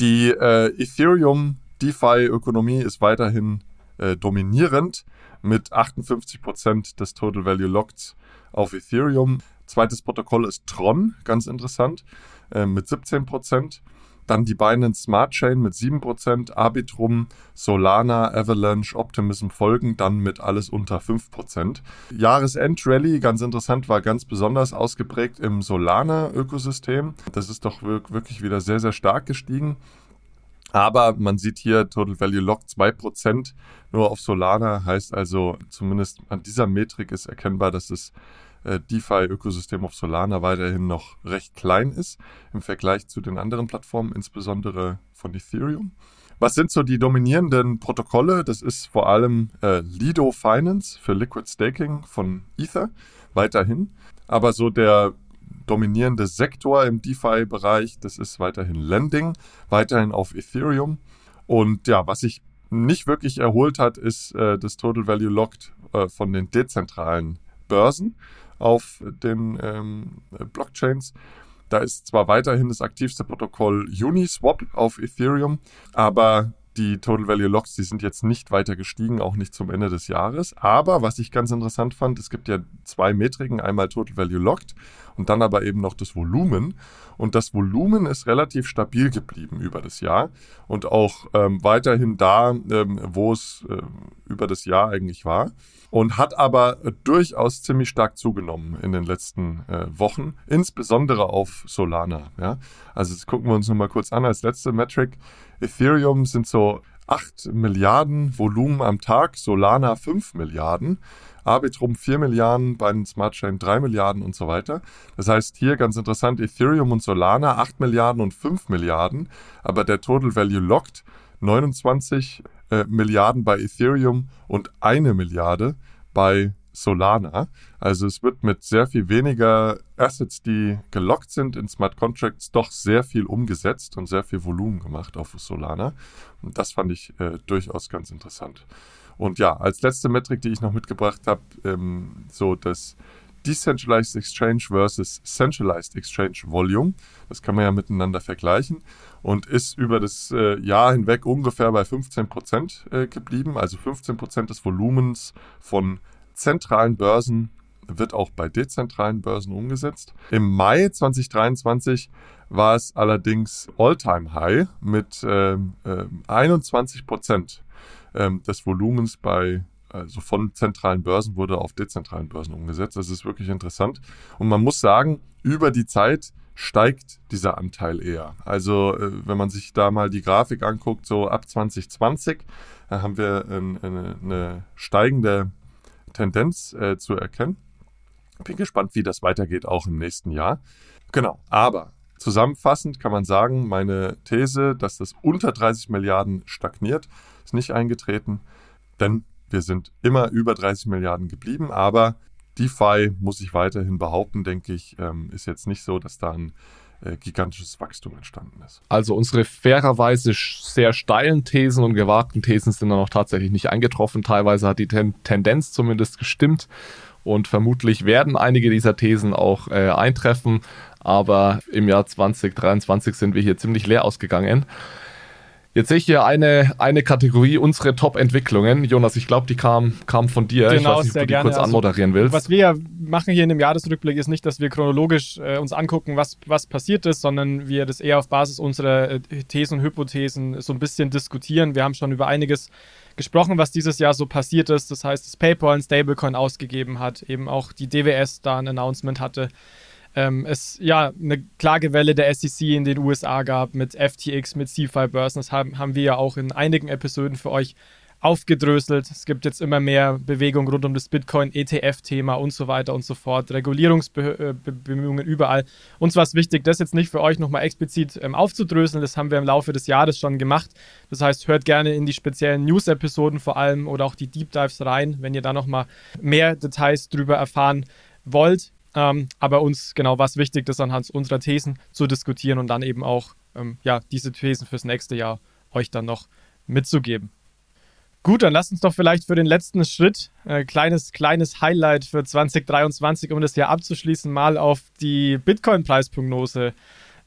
die äh, Ethereum DeFi-Ökonomie ist weiterhin äh, dominierend mit 58% des Total Value Locked auf Ethereum. Zweites Protokoll ist Tron, ganz interessant, äh, mit 17%. Dann die Binance Smart Chain mit 7%, Arbitrum, Solana, Avalanche, Optimism folgen dann mit alles unter 5%. Jahresend-Rally, ganz interessant, war ganz besonders ausgeprägt im Solana-Ökosystem. Das ist doch wirklich wieder sehr, sehr stark gestiegen. Aber man sieht hier Total Value Lock 2% nur auf Solana, heißt also zumindest an dieser Metrik ist erkennbar, dass es äh, DeFi-Ökosystem auf Solana weiterhin noch recht klein ist im Vergleich zu den anderen Plattformen, insbesondere von Ethereum. Was sind so die dominierenden Protokolle? Das ist vor allem äh, Lido Finance für Liquid Staking von Ether weiterhin. Aber so der dominierende Sektor im DeFi-Bereich, das ist weiterhin Lending, weiterhin auf Ethereum. Und ja, was sich nicht wirklich erholt hat, ist äh, das Total Value Locked äh, von den dezentralen Börsen auf den ähm, Blockchains. Da ist zwar weiterhin das aktivste Protokoll Uniswap auf Ethereum, aber die Total Value Locks, die sind jetzt nicht weiter gestiegen, auch nicht zum Ende des Jahres. Aber was ich ganz interessant fand, es gibt ja zwei Metriken, einmal Total Value Locked und dann aber eben noch das Volumen. Und das Volumen ist relativ stabil geblieben über das Jahr und auch ähm, weiterhin da, ähm, wo es äh, über das Jahr eigentlich war. Und hat aber durchaus ziemlich stark zugenommen in den letzten äh, Wochen, insbesondere auf Solana. Ja? Also das gucken wir uns nochmal kurz an als letzte Metric. Ethereum sind so 8 Milliarden Volumen am Tag, Solana 5 Milliarden. Arbitrum 4 Milliarden, bei den Smart Chain 3 Milliarden und so weiter. Das heißt hier ganz interessant, Ethereum und Solana 8 Milliarden und 5 Milliarden, aber der Total Value Locked 29 äh, Milliarden bei Ethereum und eine Milliarde bei Solana. Also es wird mit sehr viel weniger Assets, die gelockt sind in Smart Contracts, doch sehr viel umgesetzt und sehr viel Volumen gemacht auf Solana. Und das fand ich äh, durchaus ganz interessant. Und ja, als letzte Metrik, die ich noch mitgebracht habe, ähm, so das Decentralized Exchange versus Centralized Exchange Volume. Das kann man ja miteinander vergleichen und ist über das äh, Jahr hinweg ungefähr bei 15 Prozent äh, geblieben. Also 15 Prozent des Volumens von zentralen Börsen wird auch bei dezentralen Börsen umgesetzt. Im Mai 2023 war es allerdings All-Time High mit äh, 21 Prozent ähm, des Volumens bei also von zentralen Börsen wurde auf dezentralen Börsen umgesetzt. Das ist wirklich interessant. Und man muss sagen, über die Zeit steigt dieser Anteil eher. Also äh, wenn man sich da mal die Grafik anguckt, so ab 2020, da haben wir eine, eine steigende Tendenz äh, zu erkennen. Bin gespannt, wie das weitergeht, auch im nächsten Jahr. Genau, aber zusammenfassend kann man sagen, meine These, dass das unter 30 Milliarden stagniert, ist nicht eingetreten, denn wir sind immer über 30 Milliarden geblieben, aber DeFi muss ich weiterhin behaupten, denke ich, ähm, ist jetzt nicht so, dass da ein äh, gigantisches Wachstum entstanden ist. Also unsere fairerweise sehr steilen Thesen und gewagten Thesen sind dann auch tatsächlich nicht eingetroffen. Teilweise hat die Ten Tendenz zumindest gestimmt und vermutlich werden einige dieser Thesen auch äh, eintreffen. Aber im Jahr 2023 sind wir hier ziemlich leer ausgegangen. Jetzt sehe ich hier eine, eine Kategorie, unsere Top-Entwicklungen. Jonas, ich glaube, die kam, kam von dir. Genau, ich weiß nicht, ob du die gerne. kurz Also, anmoderieren willst. Was wir ja machen hier in dem Jahresrückblick ist nicht, dass wir chronologisch äh, uns angucken, was, was passiert ist, sondern wir das eher auf Basis unserer äh, Thesen und Hypothesen so ein bisschen diskutieren. Wir haben schon über einiges gesprochen, was dieses Jahr so passiert ist. Das heißt, dass PayPal ein Stablecoin ausgegeben hat, eben auch die DWS da ein Announcement hatte. Ähm, es ja eine Klagewelle der SEC in den USA gab mit FTX, mit CFI-Börsen. Das haben, haben wir ja auch in einigen Episoden für euch aufgedröselt. Es gibt jetzt immer mehr Bewegung rund um das Bitcoin-ETF-Thema und so weiter und so fort. Regulierungsbemühungen überall. Uns war es wichtig, das jetzt nicht für euch nochmal explizit ähm, aufzudröseln. Das haben wir im Laufe des Jahres schon gemacht. Das heißt, hört gerne in die speziellen News-Episoden vor allem oder auch die Deep Dives rein, wenn ihr da nochmal mehr Details drüber erfahren wollt. Ähm, aber uns genau was wichtig ist, anhand unserer Thesen zu diskutieren und dann eben auch ähm, ja, diese Thesen fürs nächste Jahr euch dann noch mitzugeben. Gut, dann lasst uns doch vielleicht für den letzten Schritt, äh, kleines, kleines Highlight für 2023, um das Jahr abzuschließen, mal auf die Bitcoin-Preisprognose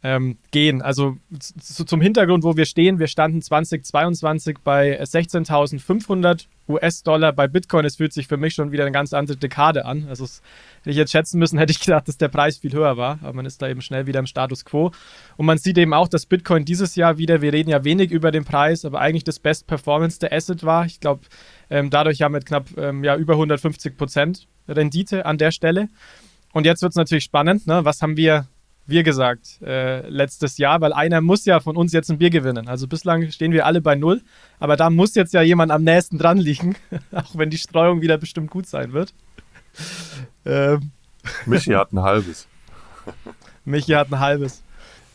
ähm, gehen. Also zum Hintergrund, wo wir stehen, wir standen 2022 bei 16.500 US-Dollar bei Bitcoin. Es fühlt sich für mich schon wieder eine ganz andere Dekade an. Also hätte ich jetzt schätzen müssen, hätte ich gedacht, dass der Preis viel höher war. Aber man ist da eben schnell wieder im Status quo. Und man sieht eben auch, dass Bitcoin dieses Jahr wieder, wir reden ja wenig über den Preis, aber eigentlich das best performance Asset war. Ich glaube, ähm, dadurch haben wir knapp ähm, ja, über 150 Prozent Rendite an der Stelle. Und jetzt wird es natürlich spannend. Ne? Was haben wir wir gesagt äh, letztes Jahr, weil einer muss ja von uns jetzt ein Bier gewinnen. Also bislang stehen wir alle bei null, aber da muss jetzt ja jemand am nächsten dran liegen, auch wenn die Streuung wieder bestimmt gut sein wird. ähm. Michi hat ein halbes. Michi hat ein halbes.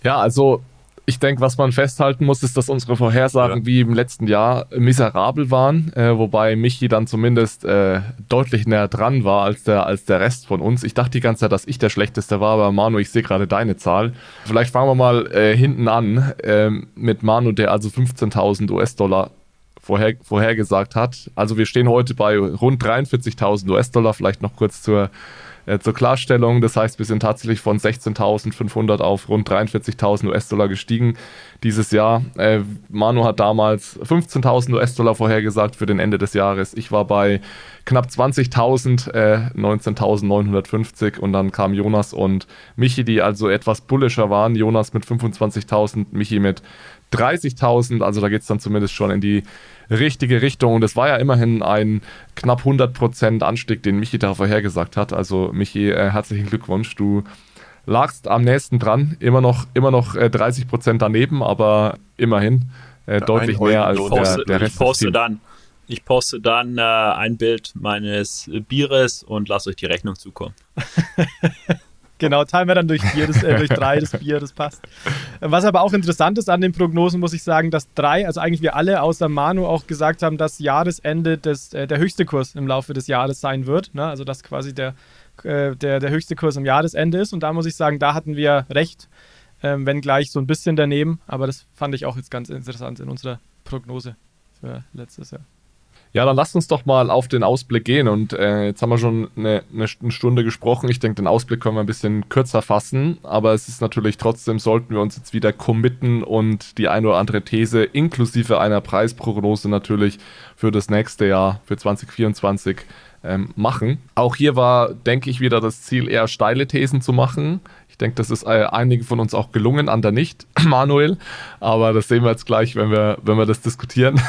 Ja, also ich denke, was man festhalten muss, ist, dass unsere Vorhersagen ja. wie im letzten Jahr miserabel waren, äh, wobei Michi dann zumindest äh, deutlich näher dran war als der, als der Rest von uns. Ich dachte die ganze Zeit, dass ich der Schlechteste war, aber Manu, ich sehe gerade deine Zahl. Vielleicht fangen wir mal äh, hinten an äh, mit Manu, der also 15.000 US-Dollar vorher, vorhergesagt hat. Also wir stehen heute bei rund 43.000 US-Dollar, vielleicht noch kurz zur äh, zur Klarstellung, das heißt, wir sind tatsächlich von 16.500 auf rund 43.000 US-Dollar gestiegen dieses Jahr. Äh, Manu hat damals 15.000 US-Dollar vorhergesagt für den Ende des Jahres. Ich war bei knapp 20.000, äh, 19.950 und dann kam Jonas und Michi, die also etwas bullischer waren. Jonas mit 25.000, Michi mit 30.000, also da geht es dann zumindest schon in die richtige Richtung. Und es war ja immerhin ein knapp 100% Anstieg, den Michi da vorhergesagt hat. Also Michi, äh, herzlichen Glückwunsch. Du lagst am nächsten dran. Immer noch, immer noch äh, 30% daneben, aber immerhin äh, deutlich mehr als poste, der, der Rest. Ich poste dann, ich poste dann äh, ein Bild meines Bieres und lasse euch die Rechnung zukommen. Genau, teilen wir dann durch vier, das, äh, durch drei das Bier, das passt. Was aber auch interessant ist an den Prognosen, muss ich sagen, dass drei, also eigentlich wir alle außer Manu auch gesagt haben, dass Jahresende des, äh, der höchste Kurs im Laufe des Jahres sein wird. Ne? Also dass quasi der, äh, der, der höchste Kurs im Jahresende ist. Und da muss ich sagen, da hatten wir recht, ähm, wenn gleich so ein bisschen daneben. Aber das fand ich auch jetzt ganz interessant in unserer Prognose für letztes Jahr. Ja, dann lasst uns doch mal auf den Ausblick gehen. Und äh, jetzt haben wir schon eine, eine, Stunde gesprochen. Ich denke, den Ausblick können wir ein bisschen kürzer fassen. Aber es ist natürlich trotzdem, sollten wir uns jetzt wieder committen und die eine oder andere These inklusive einer Preisprognose natürlich für das nächste Jahr, für 2024 ähm, machen. Auch hier war, denke ich, wieder das Ziel, eher steile Thesen zu machen. Ich denke, das ist äh, einigen von uns auch gelungen, an der nicht, Manuel. Aber das sehen wir jetzt gleich, wenn wir, wenn wir das diskutieren.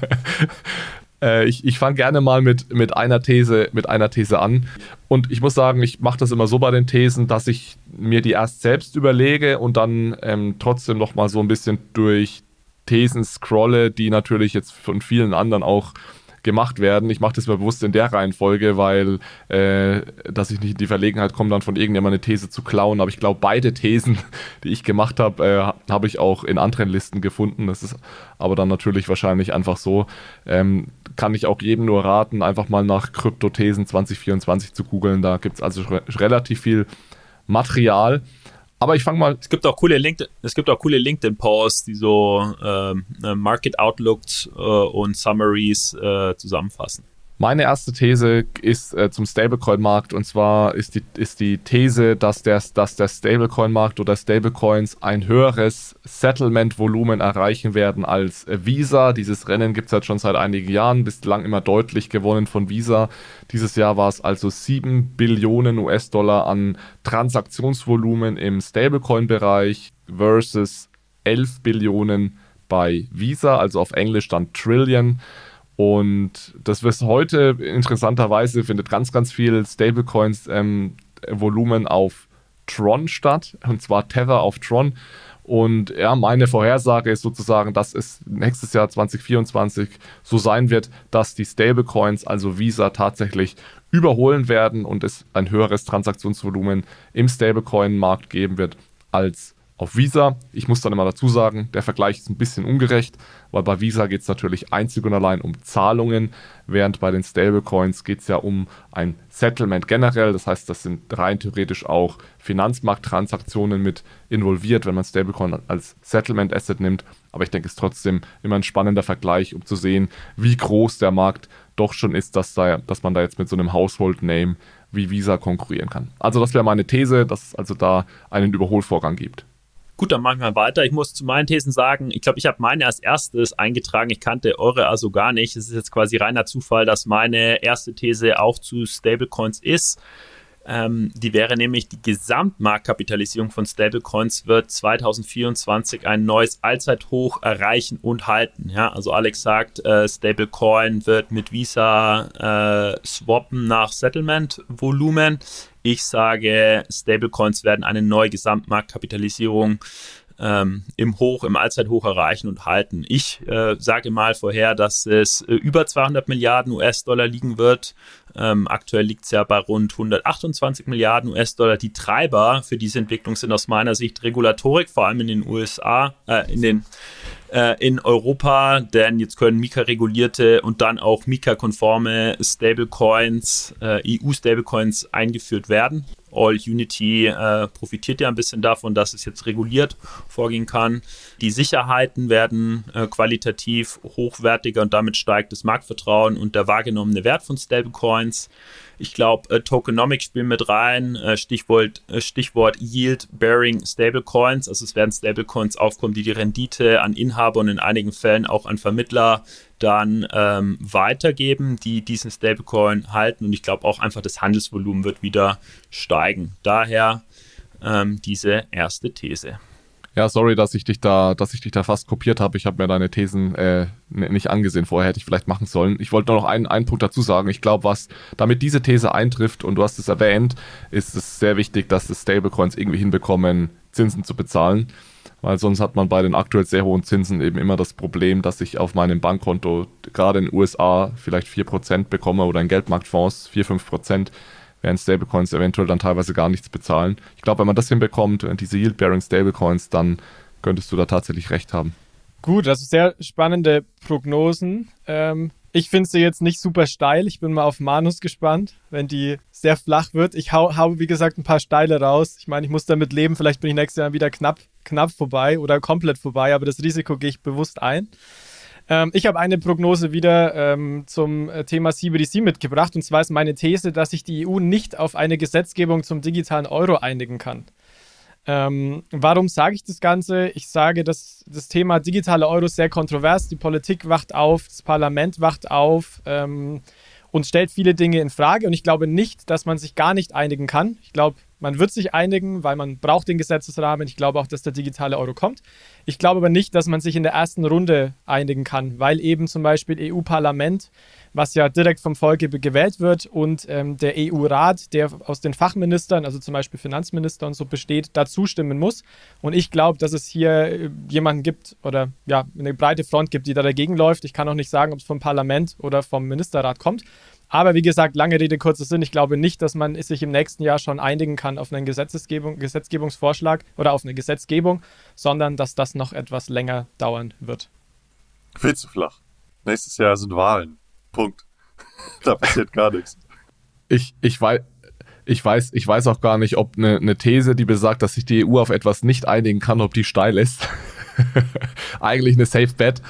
äh, ich ich fange gerne mal mit, mit, einer These, mit einer These an. Und ich muss sagen, ich mache das immer so bei den Thesen, dass ich mir die erst selbst überlege und dann ähm, trotzdem noch mal so ein bisschen durch Thesen scrolle, die natürlich jetzt von vielen anderen auch gemacht werden. Ich mache das mal bewusst in der Reihenfolge, weil äh, dass ich nicht in die Verlegenheit komme, dann von irgendjemandem eine These zu klauen. Aber ich glaube, beide Thesen, die ich gemacht habe, äh, habe ich auch in anderen Listen gefunden. Das ist aber dann natürlich wahrscheinlich einfach so. Ähm, kann ich auch jedem nur raten, einfach mal nach Kryptothesen 2024 zu googeln. Da gibt es also relativ viel Material. Aber ich fange mal. Es gibt auch coole LinkedIn, es gibt auch coole LinkedIn-Posts, die so ähm, äh, Market Outlooks äh, und Summaries äh, zusammenfassen. Meine erste These ist äh, zum Stablecoin-Markt und zwar ist die, ist die These, dass der, dass der Stablecoin-Markt oder Stablecoins ein höheres Settlement-Volumen erreichen werden als äh, Visa. Dieses Rennen gibt es halt schon seit einigen Jahren, bislang immer deutlich gewonnen von Visa. Dieses Jahr war es also 7 Billionen US-Dollar an Transaktionsvolumen im Stablecoin-Bereich versus 11 Billionen bei Visa, also auf Englisch dann Trillion. Und das wird heute interessanterweise findet ganz, ganz viel Stablecoins ähm, Volumen auf Tron statt, und zwar Tether auf Tron. Und ja, meine Vorhersage ist sozusagen, dass es nächstes Jahr 2024 so sein wird, dass die Stablecoins, also Visa, tatsächlich überholen werden und es ein höheres Transaktionsvolumen im Stablecoin-Markt geben wird als auf Visa. Ich muss dann immer dazu sagen, der Vergleich ist ein bisschen ungerecht, weil bei Visa geht es natürlich einzig und allein um Zahlungen, während bei den Stablecoins geht es ja um ein Settlement generell. Das heißt, das sind rein theoretisch auch Finanzmarkttransaktionen mit involviert, wenn man Stablecoin als Settlement Asset nimmt. Aber ich denke, es ist trotzdem immer ein spannender Vergleich, um zu sehen, wie groß der Markt doch schon ist, dass, da, dass man da jetzt mit so einem Household Name wie Visa konkurrieren kann. Also das wäre meine These, dass es also da einen Überholvorgang gibt. Gut, dann machen wir weiter. Ich muss zu meinen Thesen sagen, ich glaube, ich habe meine als erstes eingetragen. Ich kannte eure also gar nicht. Es ist jetzt quasi reiner Zufall, dass meine erste These auch zu Stablecoins ist. Ähm, die wäre nämlich, die Gesamtmarktkapitalisierung von Stablecoins wird 2024 ein neues Allzeithoch erreichen und halten. Ja, also Alex sagt, äh, Stablecoin wird mit Visa äh, swappen nach Settlement-Volumen. Ich sage, Stablecoins werden eine neue Gesamtmarktkapitalisierung ähm, im Hoch, im Allzeithoch erreichen und halten. Ich äh, sage mal vorher, dass es äh, über 200 Milliarden US-Dollar liegen wird. Ähm, aktuell liegt es ja bei rund 128 Milliarden US-Dollar. Die Treiber für diese Entwicklung sind aus meiner Sicht Regulatorik, vor allem in den USA, äh, in den äh, in Europa, denn jetzt können Mika-regulierte und dann auch Mika-konforme Stablecoins, äh, EU-Stablecoins eingeführt werden. All Unity äh, profitiert ja ein bisschen davon, dass es jetzt reguliert vorgehen kann. Die Sicherheiten werden äh, qualitativ hochwertiger und damit steigt das Marktvertrauen und der wahrgenommene Wert von Stablecoins. Ich glaube, äh, Tokenomics spielen mit rein, äh, Stichwort, äh, Stichwort Yield-Bearing Stablecoins. Also es werden Stablecoins aufkommen, die die Rendite an Inhaber und in einigen Fällen auch an Vermittler dann ähm, weitergeben, die diesen Stablecoin halten. Und ich glaube auch einfach das Handelsvolumen wird wieder steigen. Daher ähm, diese erste These. Ja, sorry, dass ich dich da, dass ich dich da fast kopiert habe. Ich habe mir deine Thesen äh, nicht angesehen. Vorher hätte ich vielleicht machen sollen. Ich wollte nur noch einen, einen Punkt dazu sagen. Ich glaube, was damit diese These eintrifft und du hast es erwähnt, ist es sehr wichtig, dass das Stablecoins irgendwie hinbekommen, Zinsen zu bezahlen weil sonst hat man bei den aktuell sehr hohen Zinsen eben immer das Problem, dass ich auf meinem Bankkonto gerade in den USA vielleicht 4% bekomme oder in Geldmarktfonds 4, 5%, während Stablecoins eventuell dann teilweise gar nichts bezahlen. Ich glaube, wenn man das hinbekommt, diese Yield-Bearing Stablecoins, dann könntest du da tatsächlich recht haben. Gut, also sehr spannende Prognosen. Ähm, ich finde sie jetzt nicht super steil. Ich bin mal auf Manus gespannt, wenn die sehr flach wird. Ich hau, hau, wie gesagt, ein paar Steile raus. Ich meine, ich muss damit leben. Vielleicht bin ich nächstes Jahr wieder knapp, knapp vorbei oder komplett vorbei, aber das Risiko gehe ich bewusst ein. Ähm, ich habe eine Prognose wieder ähm, zum äh, Thema CBDC mitgebracht. Und zwar ist meine These, dass sich die EU nicht auf eine Gesetzgebung zum digitalen Euro einigen kann. Ähm, warum sage ich das Ganze? Ich sage, dass das Thema digitale Euro sehr kontrovers. Die Politik wacht auf, das Parlament wacht auf ähm, und stellt viele Dinge in Frage. Und ich glaube nicht, dass man sich gar nicht einigen kann. Ich glaube, man wird sich einigen, weil man braucht den Gesetzesrahmen. Ich glaube auch, dass der digitale Euro kommt. Ich glaube aber nicht, dass man sich in der ersten Runde einigen kann, weil eben zum Beispiel EU-Parlament was ja direkt vom Volke gewählt wird und ähm, der EU-Rat, der aus den Fachministern, also zum Beispiel Finanzminister und so besteht, da zustimmen muss. Und ich glaube, dass es hier äh, jemanden gibt oder ja, eine breite Front gibt, die da dagegen läuft. Ich kann auch nicht sagen, ob es vom Parlament oder vom Ministerrat kommt. Aber wie gesagt, lange Rede, kurzer Sinn. Ich glaube nicht, dass man sich im nächsten Jahr schon einigen kann auf einen Gesetzgebung, Gesetzgebungsvorschlag oder auf eine Gesetzgebung, sondern dass das noch etwas länger dauern wird. Viel zu flach. Nächstes Jahr sind Wahlen. Punkt. da passiert gar nichts. Ich, ich weiß. Ich weiß, ich weiß auch gar nicht, ob eine, eine These, die besagt, dass sich die EU auf etwas nicht einigen kann, ob die steil ist. Eigentlich eine Safe Bet.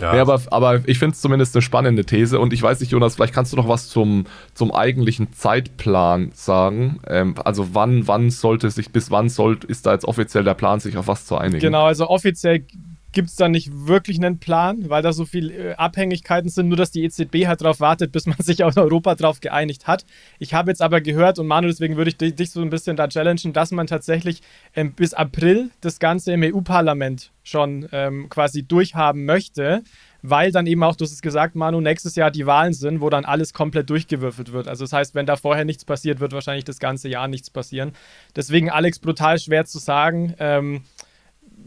Ja, ja aber, aber ich finde es zumindest eine spannende These und ich weiß nicht, Jonas, vielleicht kannst du noch was zum, zum eigentlichen Zeitplan sagen. Ähm, also wann, wann sollte sich, bis wann soll, ist da jetzt offiziell der Plan, sich auf was zu einigen? Genau, also offiziell gibt es da nicht wirklich einen Plan, weil da so viele äh, Abhängigkeiten sind, nur dass die EZB halt darauf wartet, bis man sich auch in Europa darauf geeinigt hat. Ich habe jetzt aber gehört, und Manu, deswegen würde ich dich so ein bisschen da challengen, dass man tatsächlich ähm, bis April das Ganze im EU-Parlament schon ähm, quasi durchhaben möchte, weil dann eben auch, du hast es gesagt, Manu, nächstes Jahr die Wahlen sind, wo dann alles komplett durchgewürfelt wird. Also das heißt, wenn da vorher nichts passiert, wird wahrscheinlich das ganze Jahr nichts passieren. Deswegen, Alex, brutal schwer zu sagen. Ähm,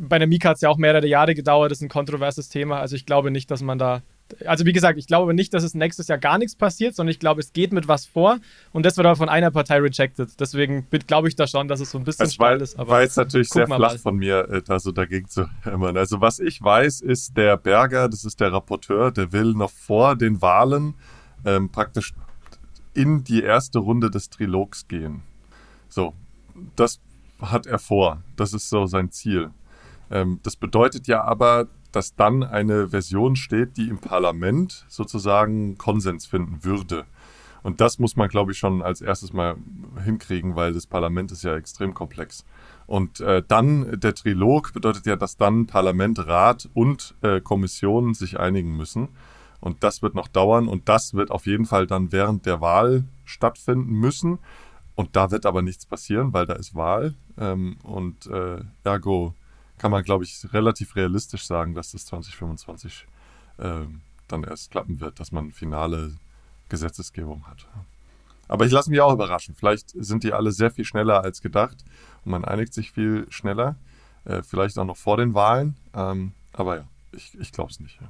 bei der Mika hat es ja auch mehrere Jahre gedauert, das ist ein kontroverses Thema. Also ich glaube nicht, dass man da. Also wie gesagt, ich glaube nicht, dass es nächstes Jahr gar nichts passiert, sondern ich glaube, es geht mit was vor und das wird aber von einer Partei rejected. Deswegen glaube ich da schon, dass es so ein bisschen es war, ist. Aber war jetzt natürlich sehr flach mal. von mir, äh, da so dagegen zu hämmern. Also was ich weiß, ist der Berger, das ist der Rapporteur, der will noch vor den Wahlen ähm, praktisch in die erste Runde des Trilogs gehen. So, das hat er vor. Das ist so sein Ziel. Ähm, das bedeutet ja aber, dass dann eine Version steht, die im Parlament sozusagen Konsens finden würde. Und das muss man, glaube ich, schon als erstes mal hinkriegen, weil das Parlament ist ja extrem komplex. Und äh, dann der Trilog bedeutet ja, dass dann Parlament, Rat und äh, Kommission sich einigen müssen. Und das wird noch dauern und das wird auf jeden Fall dann während der Wahl stattfinden müssen. Und da wird aber nichts passieren, weil da ist Wahl. Ähm, und äh, ergo kann man, glaube ich, relativ realistisch sagen, dass das 2025 äh, dann erst klappen wird, dass man finale Gesetzesgebung hat. Aber ich lasse mich auch überraschen. Vielleicht sind die alle sehr viel schneller als gedacht und man einigt sich viel schneller. Äh, vielleicht auch noch vor den Wahlen. Ähm, aber ja, ich, ich glaube es nicht. Ja.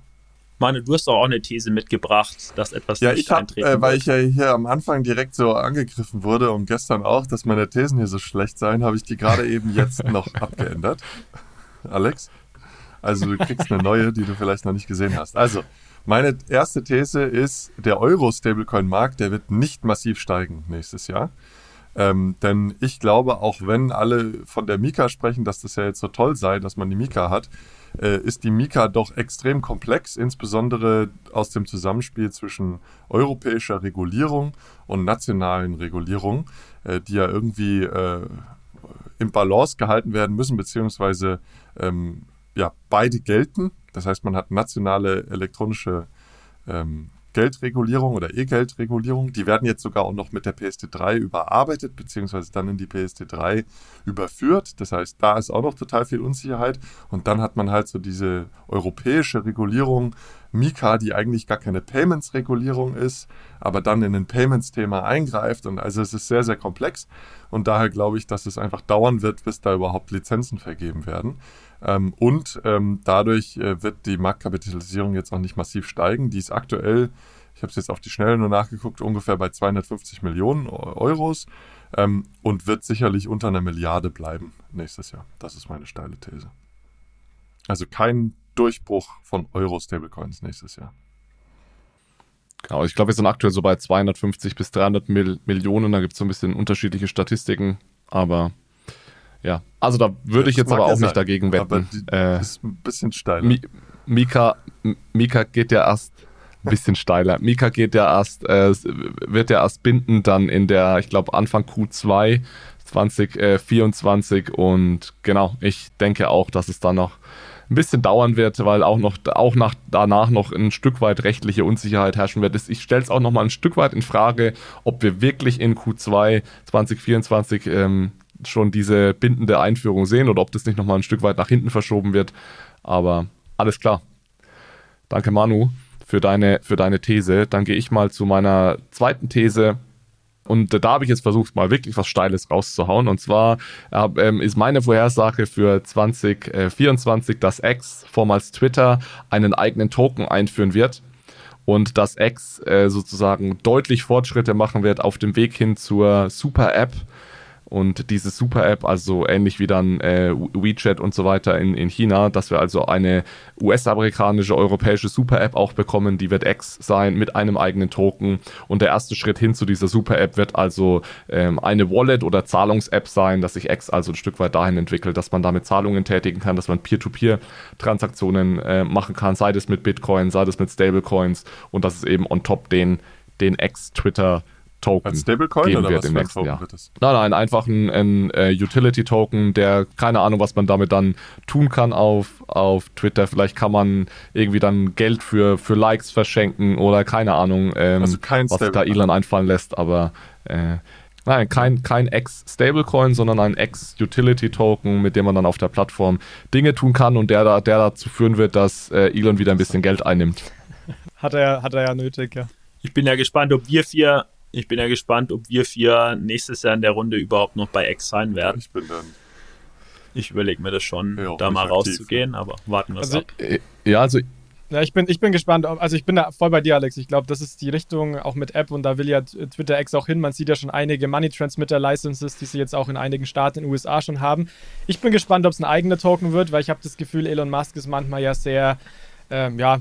Meine, du hast auch eine These mitgebracht, dass etwas ja, nicht ich hab, äh, Weil ich ja hier am Anfang direkt so angegriffen wurde und gestern auch, dass meine Thesen hier so schlecht seien, habe ich die gerade eben jetzt noch abgeändert. Alex. Also du kriegst eine neue, die du vielleicht noch nicht gesehen hast. Also, meine erste These ist, der Euro-Stablecoin-Markt, der wird nicht massiv steigen nächstes Jahr. Ähm, denn ich glaube, auch wenn alle von der Mika sprechen, dass das ja jetzt so toll sei, dass man die Mika hat, äh, ist die Mika doch extrem komplex, insbesondere aus dem Zusammenspiel zwischen europäischer Regulierung und nationalen Regulierung, äh, die ja irgendwie äh, im Balance gehalten werden müssen, beziehungsweise ähm, ja, beide gelten. Das heißt, man hat nationale elektronische ähm, Geldregulierung oder E-Geldregulierung. Die werden jetzt sogar auch noch mit der PSD3 überarbeitet, beziehungsweise dann in die PSD3 überführt. Das heißt, da ist auch noch total viel Unsicherheit. Und dann hat man halt so diese europäische Regulierung, Mika, die eigentlich gar keine Payments-Regulierung ist, aber dann in ein Payments-Thema eingreift. Und also es ist sehr, sehr komplex. Und daher glaube ich, dass es einfach dauern wird, bis da überhaupt Lizenzen vergeben werden. Ähm, und ähm, dadurch äh, wird die Marktkapitalisierung jetzt auch nicht massiv steigen. Die ist aktuell, ich habe es jetzt auf die Schnelle nur nachgeguckt, ungefähr bei 250 Millionen Euros ähm, und wird sicherlich unter einer Milliarde bleiben nächstes Jahr. Das ist meine steile These. Also kein Durchbruch von Euro-Stablecoins nächstes Jahr. Genau, ich glaube, wir sind aktuell so bei 250 bis 300 Mil Millionen. Da gibt es so ein bisschen unterschiedliche Statistiken, aber ja, also da würde ich jetzt aber auch nicht dagegen wetten. Aber äh, ist ein bisschen steiler. Mika, Mika geht ja erst ein bisschen steiler. Mika geht ja erst, äh, wird ja erst binden dann in der, ich glaube, Anfang Q2 2024 und genau, ich denke auch, dass es da noch ein bisschen dauern wird, weil auch noch auch nach, danach noch ein Stück weit rechtliche Unsicherheit herrschen wird. Ich stelle es auch noch mal ein Stück weit in Frage, ob wir wirklich in Q2 2024 ähm, schon diese bindende Einführung sehen oder ob das nicht nochmal ein Stück weit nach hinten verschoben wird. Aber alles klar. Danke, Manu, für deine, für deine These. Dann gehe ich mal zu meiner zweiten These. Und da habe ich jetzt versucht, mal wirklich was Steiles rauszuhauen. Und zwar äh, ist meine Vorhersage für 2024, dass X, vormals Twitter, einen eigenen Token einführen wird. Und dass X äh, sozusagen deutlich Fortschritte machen wird auf dem Weg hin zur Super-App und diese Super-App, also ähnlich wie dann äh, WeChat und so weiter in, in China, dass wir also eine US-amerikanische, europäische Super-App auch bekommen, die wird X sein mit einem eigenen Token. Und der erste Schritt hin zu dieser Super-App wird also ähm, eine Wallet- oder Zahlungs-App sein, dass sich X also ein Stück weit dahin entwickelt, dass man damit Zahlungen tätigen kann, dass man Peer-to-Peer-Transaktionen äh, machen kann, sei das mit Bitcoin, sei das mit Stablecoins und dass es eben on top den, den X-Twitter Token Als Stablecoin geben oder wird was für ein nächsten Token Jahr. wird das? Nein, nein, einfach ein, ein äh, Utility-Token, der keine Ahnung, was man damit dann tun kann auf, auf Twitter. Vielleicht kann man irgendwie dann Geld für, für Likes verschenken oder keine Ahnung, ähm, Also kein was sich da. Elon einfallen lässt, aber äh, nein, kein, kein Ex-Stablecoin, sondern ein Ex-Utility-Token, mit dem man dann auf der Plattform Dinge tun kann und der, da, der dazu führen wird, dass äh, Elon wieder ein bisschen Geld einnimmt. Hat er, hat er ja nötig, ja. Ich bin ja gespannt, ob wir vier, ich bin ja gespannt, ob wir vier nächstes Jahr in der Runde überhaupt noch bei X sein werden. Ich bin dann. Ich überlege mir das schon, Ja, da mal aktiv, rauszugehen, aber warten wir es Also ab. Äh, Ja, also Ja, ich bin, ich bin gespannt. Also ich bin da voll bei dir, Alex. Ich glaube, das ist die Richtung, auch mit App und da will ja Twitter X auch hin. Man sieht ja schon einige Money Transmitter Licenses, die sie jetzt auch in einigen Staaten in den USA schon haben. Ich bin gespannt, ob es ein eigener Token wird, weil ich habe das Gefühl, Elon Musk ist manchmal ja sehr, ähm, ja,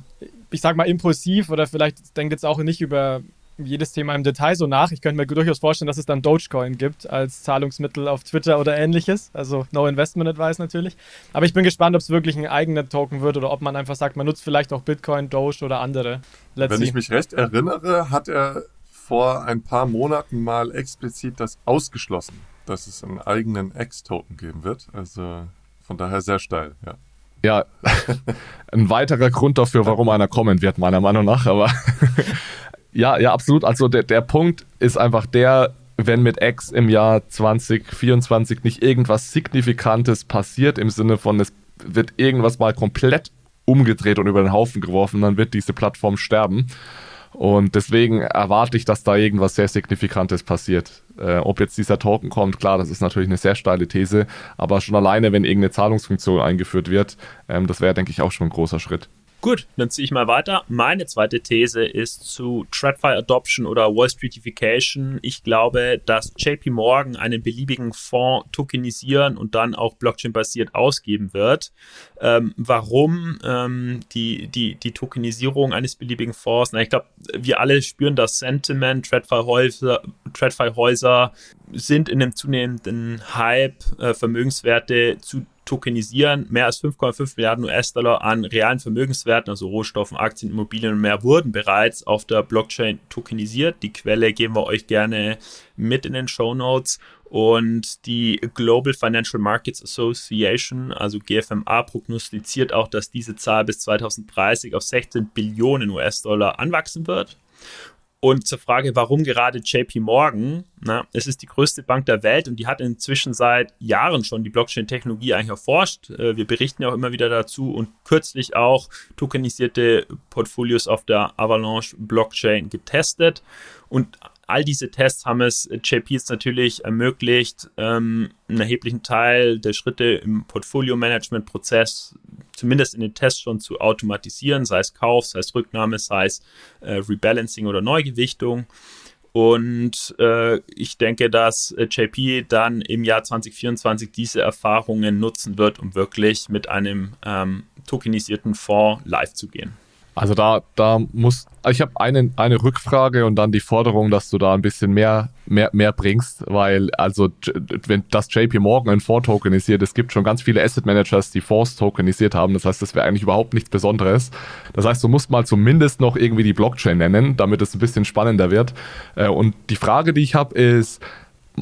ich sag mal impulsiv oder vielleicht denkt jetzt auch nicht über jedes Thema im Detail so nach. Ich könnte mir durchaus vorstellen, dass es dann Dogecoin gibt als Zahlungsmittel auf Twitter oder ähnliches. Also No Investment Advice natürlich. Aber ich bin gespannt, ob es wirklich ein eigener Token wird oder ob man einfach sagt, man nutzt vielleicht auch Bitcoin, Doge oder andere. Let's Wenn see. ich mich recht erinnere, hat er vor ein paar Monaten mal explizit das ausgeschlossen, dass es einen eigenen X-Token geben wird. Also von daher sehr steil, ja. Ja, ein weiterer Grund dafür, warum einer kommen wird, meiner Meinung nach. Aber ja, ja, absolut. Also der, der Punkt ist einfach der, wenn mit X im Jahr 2024 nicht irgendwas Signifikantes passiert, im Sinne von, es wird irgendwas mal komplett umgedreht und über den Haufen geworfen, dann wird diese Plattform sterben. Und deswegen erwarte ich, dass da irgendwas sehr Signifikantes passiert. Äh, ob jetzt dieser Token kommt, klar, das ist natürlich eine sehr steile These, aber schon alleine, wenn irgendeine Zahlungsfunktion eingeführt wird, ähm, das wäre, denke ich, auch schon ein großer Schritt. Gut, dann ziehe ich mal weiter. Meine zweite These ist zu TradFi Adoption oder Wall Streetification. Ich glaube, dass JP Morgan einen beliebigen Fonds tokenisieren und dann auch Blockchain-basiert ausgeben wird. Ähm, warum ähm, die, die, die Tokenisierung eines beliebigen Fonds? Na, ich glaube, wir alle spüren das Sentiment. TradFi-Häuser TradFi-Häuser sind in einem zunehmenden Hype, äh, Vermögenswerte zu tokenisieren. Mehr als 5,5 Milliarden US-Dollar an realen Vermögenswerten, also Rohstoffen, Aktien, Immobilien und mehr, wurden bereits auf der Blockchain tokenisiert. Die Quelle geben wir euch gerne mit in den Show Notes. Und die Global Financial Markets Association, also GFMA, prognostiziert auch, dass diese Zahl bis 2030 auf 16 Billionen US-Dollar anwachsen wird. Und zur Frage, warum gerade JP Morgan? Na, es ist die größte Bank der Welt und die hat inzwischen seit Jahren schon die Blockchain-Technologie eigentlich erforscht. Äh, Wir berichten ja auch immer wieder dazu und kürzlich auch tokenisierte Portfolios auf der Avalanche Blockchain getestet. Und all diese Tests haben es JP jetzt natürlich ermöglicht, ähm, einen erheblichen Teil der Schritte im Portfolio-Management-Prozess zumindest in den Tests schon zu automatisieren, sei es Kauf, sei es Rücknahme, sei es äh, Rebalancing oder Neugewichtung. Und äh, ich denke, dass äh, JP dann im Jahr 2024 diese Erfahrungen nutzen wird, um wirklich mit einem ähm, tokenisierten Fonds live zu gehen. Also da, da muss, ich habe eine, eine Rückfrage und dann die Forderung, dass du da ein bisschen mehr, mehr, mehr bringst, weil also wenn das JP Morgan ein Fonds tokenisiert, es gibt schon ganz viele Asset Managers, die Fonds tokenisiert haben. Das heißt, das wäre eigentlich überhaupt nichts Besonderes. Das heißt, du musst mal zumindest noch irgendwie die Blockchain nennen, damit es ein bisschen spannender wird. Äh, Und die Frage, die ich habe, ist,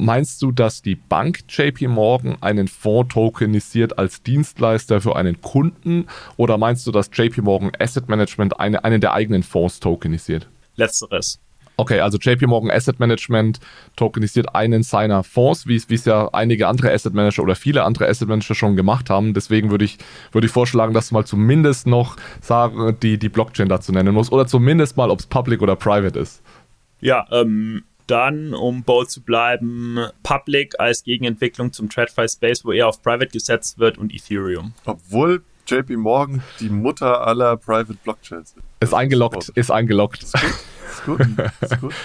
Meinst du, dass die Bank JP Morgan einen Fonds tokenisiert als Dienstleister für einen Kunden oder meinst du, dass JP Morgan Asset Management eine, einen der eigenen Fonds tokenisiert? Letzteres. Okay, also JP Morgan Asset Management tokenisiert einen seiner Fonds, wie es ja einige andere Asset Manager oder viele andere Asset Manager schon gemacht haben. Deswegen würde ich, würde ich vorschlagen, dass du mal zumindest noch sagen, die, die Blockchain dazu nennen musst oder zumindest mal, ob es public oder private ist. Ja, ähm, dann, um bold zu bleiben, Public als Gegenentwicklung zum TradFi Space, wo eher auf Private gesetzt wird und Ethereum. Obwohl JP Morgan die Mutter aller Private Blockchains ist. Ist eingeloggt, ist eingeloggt. Ist gut, ist gut.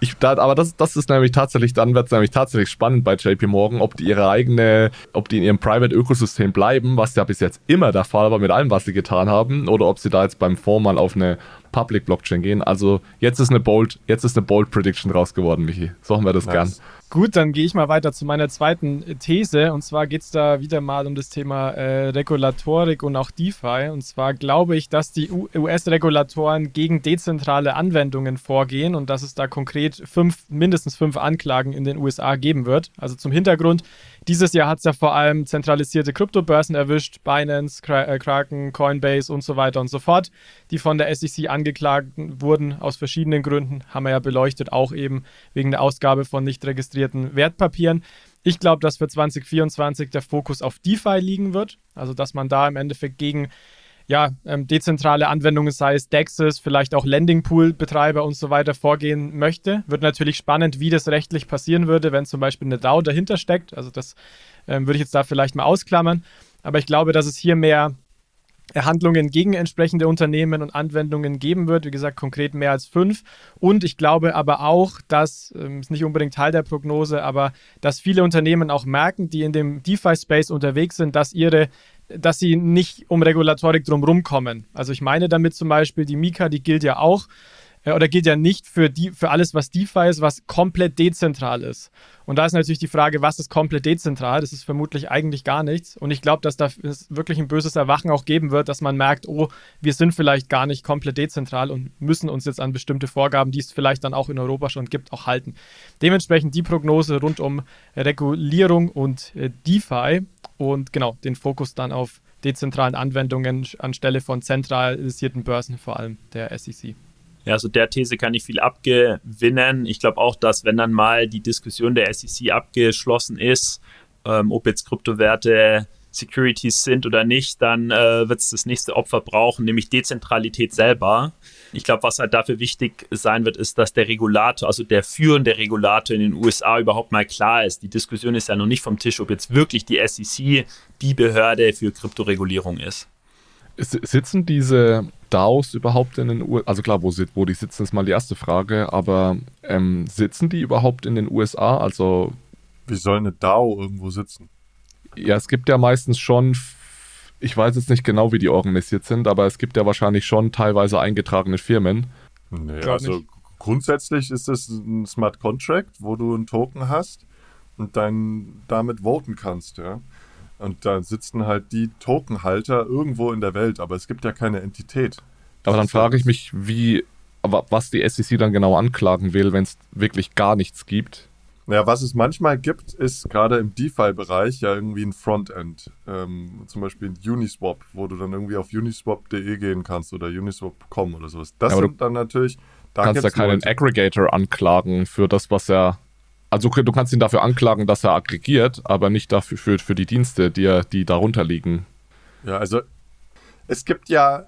Ich, da, aber das, das ist nämlich tatsächlich, dann wird es nämlich tatsächlich spannend bei JP Morgan, ob die ihre eigene, ob die in ihrem Private-Ökosystem bleiben, was ja bis jetzt immer der Fall war mit allem, was sie getan haben, oder ob sie da jetzt beim Fonds mal auf eine Public Blockchain gehen. Also jetzt ist eine Bold, jetzt ist eine Bold Prediction raus geworden, Michi. So haben wir das nice. gern. Gut, dann gehe ich mal weiter zu meiner zweiten These. Und zwar geht es da wieder mal um das Thema äh, Regulatorik und auch DeFi. Und zwar glaube ich, dass die US-Regulatoren gegen dezentrale Anwendungen vorgehen und dass es da konkret fünf, mindestens fünf Anklagen in den USA geben wird. Also zum Hintergrund, dieses Jahr hat es ja vor allem zentralisierte Kryptobörsen erwischt, Binance, äh, Kraken, Coinbase und so weiter und so fort, die von der SEC angeklagt wurden aus verschiedenen Gründen, haben wir ja beleuchtet, auch eben wegen der Ausgabe von nicht registrierten Wertpapieren. Ich glaube, dass für 2024 der Fokus auf DeFi liegen wird, also dass man da im Endeffekt gegen ja, ähm, dezentrale Anwendungen, sei es DEXs, vielleicht auch Landingpool-Betreiber und so weiter vorgehen möchte. Wird natürlich spannend, wie das rechtlich passieren würde, wenn zum Beispiel eine DAO dahinter steckt. Also das ähm, würde ich jetzt da vielleicht mal ausklammern. Aber ich glaube, dass es hier mehr Handlungen gegen entsprechende Unternehmen und Anwendungen geben wird. Wie gesagt, konkret mehr als fünf. Und ich glaube aber auch, dass, ähm, ist nicht unbedingt Teil der Prognose, aber dass viele Unternehmen auch merken, die in dem DeFi-Space unterwegs sind, dass ihre dass sie nicht um Regulatorik drumherum kommen. Also ich meine damit zum Beispiel, die Mika, die gilt ja auch äh, oder gilt ja nicht für, die, für alles, was DeFi ist, was komplett dezentral ist. Und da ist natürlich die Frage, was ist komplett dezentral? Das ist vermutlich eigentlich gar nichts. Und ich glaube, dass da es wirklich ein böses Erwachen auch geben wird, dass man merkt, oh, wir sind vielleicht gar nicht komplett dezentral und müssen uns jetzt an bestimmte Vorgaben, die es vielleicht dann auch in Europa schon gibt, auch halten. Dementsprechend die Prognose rund um Regulierung und äh, DeFi und genau den Fokus dann auf dezentralen Anwendungen anstelle von zentralisierten Börsen, vor allem der SEC. Ja, also der These kann ich viel abgewinnen. Ich glaube auch, dass wenn dann mal die Diskussion der SEC abgeschlossen ist, ähm, ob jetzt Kryptowerte Securities sind oder nicht, dann äh, wird es das nächste Opfer brauchen, nämlich Dezentralität selber. Ich glaube, was halt dafür wichtig sein wird, ist, dass der Regulator, also der führende Regulator in den USA überhaupt mal klar ist. Die Diskussion ist ja noch nicht vom Tisch, ob jetzt wirklich die SEC die Behörde für Kryptoregulierung ist. Sitzen diese DAOs überhaupt in den USA? Also klar, wo, wo die sitzen, ist mal die erste Frage, aber ähm, sitzen die überhaupt in den USA? Also. Wie soll eine DAO irgendwo sitzen? Ja, es gibt ja meistens schon, ich weiß jetzt nicht genau, wie die organisiert sind, aber es gibt ja wahrscheinlich schon teilweise eingetragene Firmen. Nee, also nicht. grundsätzlich ist es ein Smart Contract, wo du einen Token hast und dann damit voten kannst, ja. Und da sitzen halt die Tokenhalter irgendwo in der Welt, aber es gibt ja keine Entität. Aber dann frage ich mich, wie, was die SEC dann genau anklagen will, wenn es wirklich gar nichts gibt. Naja, was es manchmal gibt, ist gerade im DeFi-Bereich ja irgendwie ein Frontend. Ähm, zum Beispiel Uniswap, wo du dann irgendwie auf uniswap.de gehen kannst oder uniswap.com oder sowas. Das ja, sind dann natürlich. Da kannst ja keinen Leute. Aggregator anklagen für das, was er. Also du kannst ihn dafür anklagen, dass er aggregiert, aber nicht dafür für, für die Dienste, die, die darunter liegen. Ja, also es gibt ja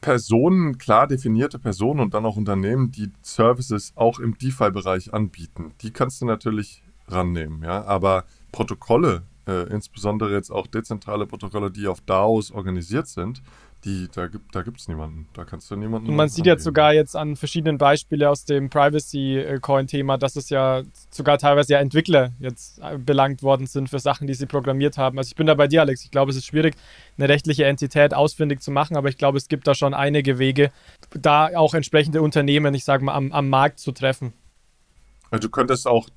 Personen, klar definierte Personen und dann auch Unternehmen, die Services auch im DeFi-Bereich anbieten. Die kannst du natürlich rannehmen, ja. Aber Protokolle, äh, insbesondere jetzt auch dezentrale Protokolle, die auf DAOs organisiert sind, die, da gibt da gibt's niemanden. Da kannst du niemanden. Und man sieht jetzt sogar jetzt an verschiedenen Beispielen aus dem Privacy-Coin-Thema, dass es ja sogar teilweise ja Entwickler jetzt äh, belangt worden sind für Sachen, die sie programmiert haben. Also ich bin da bei dir, Alex. Ich glaube, es ist schwierig, eine rechtliche Entität ausfindig zu machen, aber ich glaube, es gibt da schon einige Wege, da auch entsprechende Unternehmen, ich sage mal, am, am Markt zu treffen. Also du könntest auch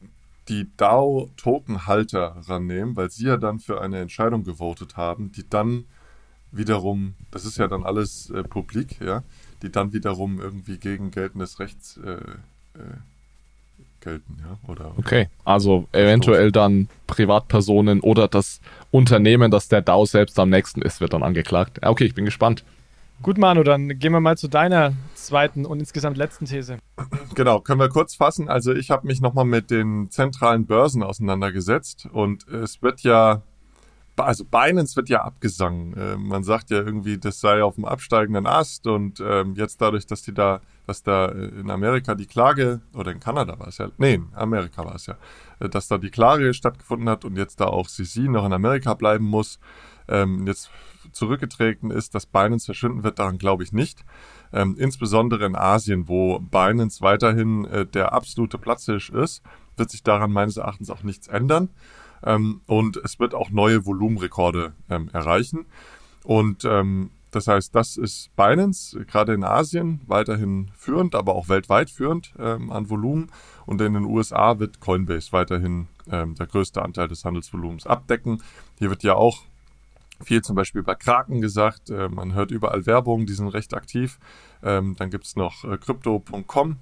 die DAO-Tokenhalter rannehmen, weil sie ja dann für eine Entscheidung gewotet haben, die dann wiederum, das ist ja dann alles äh, publik, ja, die dann wiederum irgendwie gegen geltendes Recht äh, äh, gelten, ja, oder. Okay, also eventuell dann Privatpersonen oder das Unternehmen, das der DAO selbst am nächsten ist, wird dann angeklagt. Okay, ich bin gespannt. Gut, Manu, dann gehen wir mal zu deiner zweiten und insgesamt letzten These. Genau, können wir kurz fassen. Also ich habe mich nochmal mit den zentralen Börsen auseinandergesetzt und es wird ja also Binance wird ja abgesangen. Äh, man sagt ja irgendwie, das sei auf dem absteigenden Ast und ähm, jetzt dadurch, dass die da, dass da äh, in Amerika die Klage, oder in Kanada war es ja, nee, in Amerika war es ja, äh, dass da die Klage stattgefunden hat und jetzt da auch CC noch in Amerika bleiben muss. Ähm, jetzt zurückgetreten ist, dass Binance verschwinden wird, daran glaube ich nicht. Ähm, insbesondere in Asien, wo Binance weiterhin äh, der absolute Platzhirsch ist, wird sich daran meines Erachtens auch nichts ändern. Ähm, und es wird auch neue Volumenrekorde ähm, erreichen. Und ähm, das heißt, das ist Binance, gerade in Asien, weiterhin führend, aber auch weltweit führend ähm, an Volumen. Und in den USA wird Coinbase weiterhin ähm, der größte Anteil des Handelsvolumens abdecken. Hier wird ja auch viel zum Beispiel bei Kraken gesagt. Äh, man hört überall Werbung, die sind recht aktiv. Ähm, dann gibt es noch äh, Crypto.com.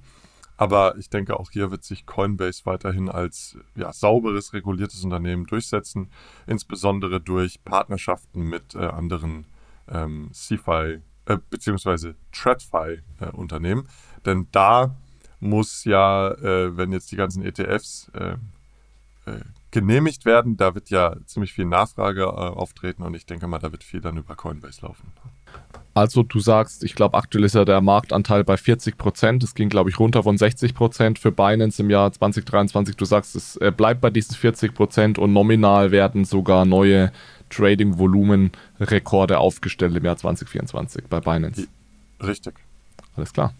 Aber ich denke, auch hier wird sich Coinbase weiterhin als ja, sauberes, reguliertes Unternehmen durchsetzen, insbesondere durch Partnerschaften mit äh, anderen ähm, CFI äh, bzw. TradFi-Unternehmen. Äh, Denn da muss ja, äh, wenn jetzt die ganzen ETFs äh, äh, genehmigt werden, da wird ja ziemlich viel Nachfrage äh, auftreten und ich denke mal, da wird viel dann über Coinbase laufen. Also du sagst, ich glaube aktuell ist ja der Marktanteil bei 40 Prozent. Es ging, glaube ich, runter von 60 Prozent für Binance im Jahr 2023. Du sagst, es äh, bleibt bei diesen 40 Prozent und nominal werden sogar neue Trading-Volumen-Rekorde aufgestellt im Jahr 2024 bei Binance. Richtig. Alles klar.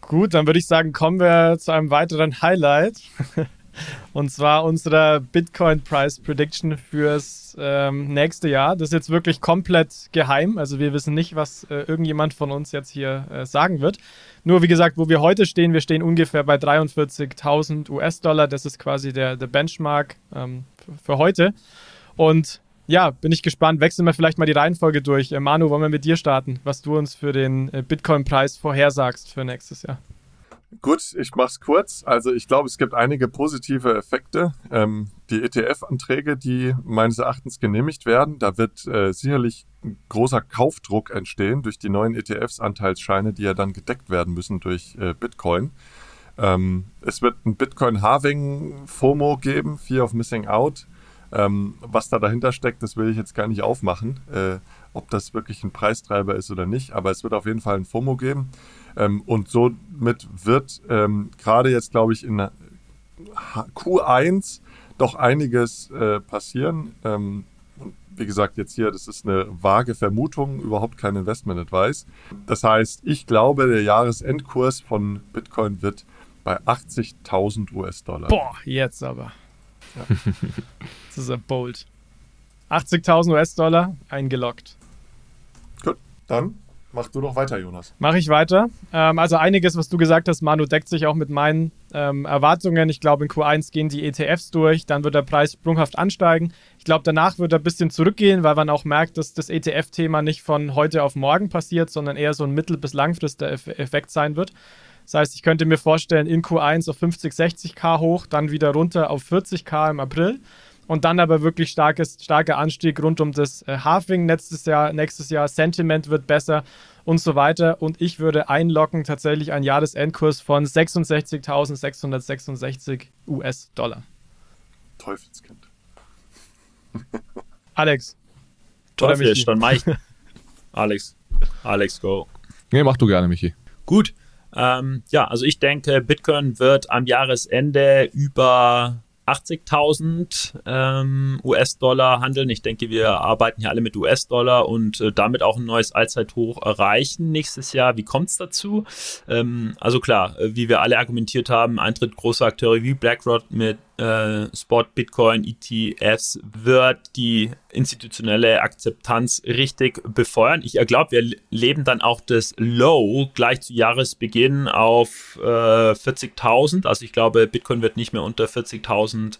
Gut, dann würde ich sagen, kommen wir zu einem weiteren Highlight. Und zwar unsere Bitcoin Price Prediction fürs ähm, nächste Jahr. Das ist jetzt wirklich komplett geheim. Also wir wissen nicht, was äh, irgendjemand von uns jetzt hier äh, sagen wird. Nur wie gesagt, wo wir heute stehen, wir stehen ungefähr bei 43.000 US-Dollar. Das ist quasi der, der Benchmark ähm, für heute. Und ja, bin ich gespannt. Wechseln wir vielleicht mal die Reihenfolge durch. Äh, Manu, wollen wir mit dir starten, was du uns für den äh, Bitcoin-Preis vorhersagst für nächstes Jahr? Gut, ich mache es kurz. Also ich glaube, es gibt einige positive Effekte. Ähm, die ETF-Anträge, die meines Erachtens genehmigt werden, da wird äh, sicherlich großer Kaufdruck entstehen durch die neuen ETFs, Anteilsscheine, die ja dann gedeckt werden müssen durch äh, Bitcoin. Ähm, es wird ein Bitcoin-Halving-FOMO geben, Fear of Missing Out. Ähm, was da dahinter steckt, das will ich jetzt gar nicht aufmachen, äh, ob das wirklich ein Preistreiber ist oder nicht, aber es wird auf jeden Fall ein FOMO geben. Ähm, und somit wird ähm, gerade jetzt, glaube ich, in Q1 doch einiges äh, passieren. Ähm, wie gesagt, jetzt hier, das ist eine vage Vermutung, überhaupt kein Investment-Advice. Das heißt, ich glaube, der Jahresendkurs von Bitcoin wird bei 80.000 US-Dollar. Boah, jetzt aber. Ja. das ist ein bold. 80.000 US-Dollar eingeloggt. Gut, dann Mach du doch weiter, Jonas. Mache ich weiter. Ähm, also einiges, was du gesagt hast, Manu, deckt sich auch mit meinen ähm, Erwartungen. Ich glaube, in Q1 gehen die ETFs durch, dann wird der Preis sprunghaft ansteigen. Ich glaube, danach wird er ein bisschen zurückgehen, weil man auch merkt, dass das ETF-Thema nicht von heute auf morgen passiert, sondern eher so ein mittel- bis langfristiger Effekt sein wird. Das heißt, ich könnte mir vorstellen, in Q1 auf 50, 60k hoch, dann wieder runter auf 40k im April und dann aber wirklich starkes, starker Anstieg rund um das äh, Halving nächstes Jahr, nächstes Jahr. Sentiment wird besser und so weiter. Und ich würde einloggen tatsächlich einen Jahresendkurs von 66.666 US-Dollar. Teufelskind. Alex. Teufel, dann mach ich. Alex. Alex, go. Nee, mach du gerne, Michi. Gut. Ähm, ja, also ich denke, Bitcoin wird am Jahresende über 80.000 ähm, US-Dollar handeln. Ich denke, wir arbeiten hier alle mit US-Dollar und äh, damit auch ein neues Allzeithoch erreichen nächstes Jahr. Wie kommt es dazu? Ähm, also klar, äh, wie wir alle argumentiert haben, Eintritt großer Akteure wie BlackRock mit äh, Spot, Bitcoin, ETFs wird die institutionelle Akzeptanz richtig befeuern. Ich glaube, wir leben dann auch das Low gleich zu Jahresbeginn auf äh, 40.000. Also ich glaube, Bitcoin wird nicht mehr unter 40.000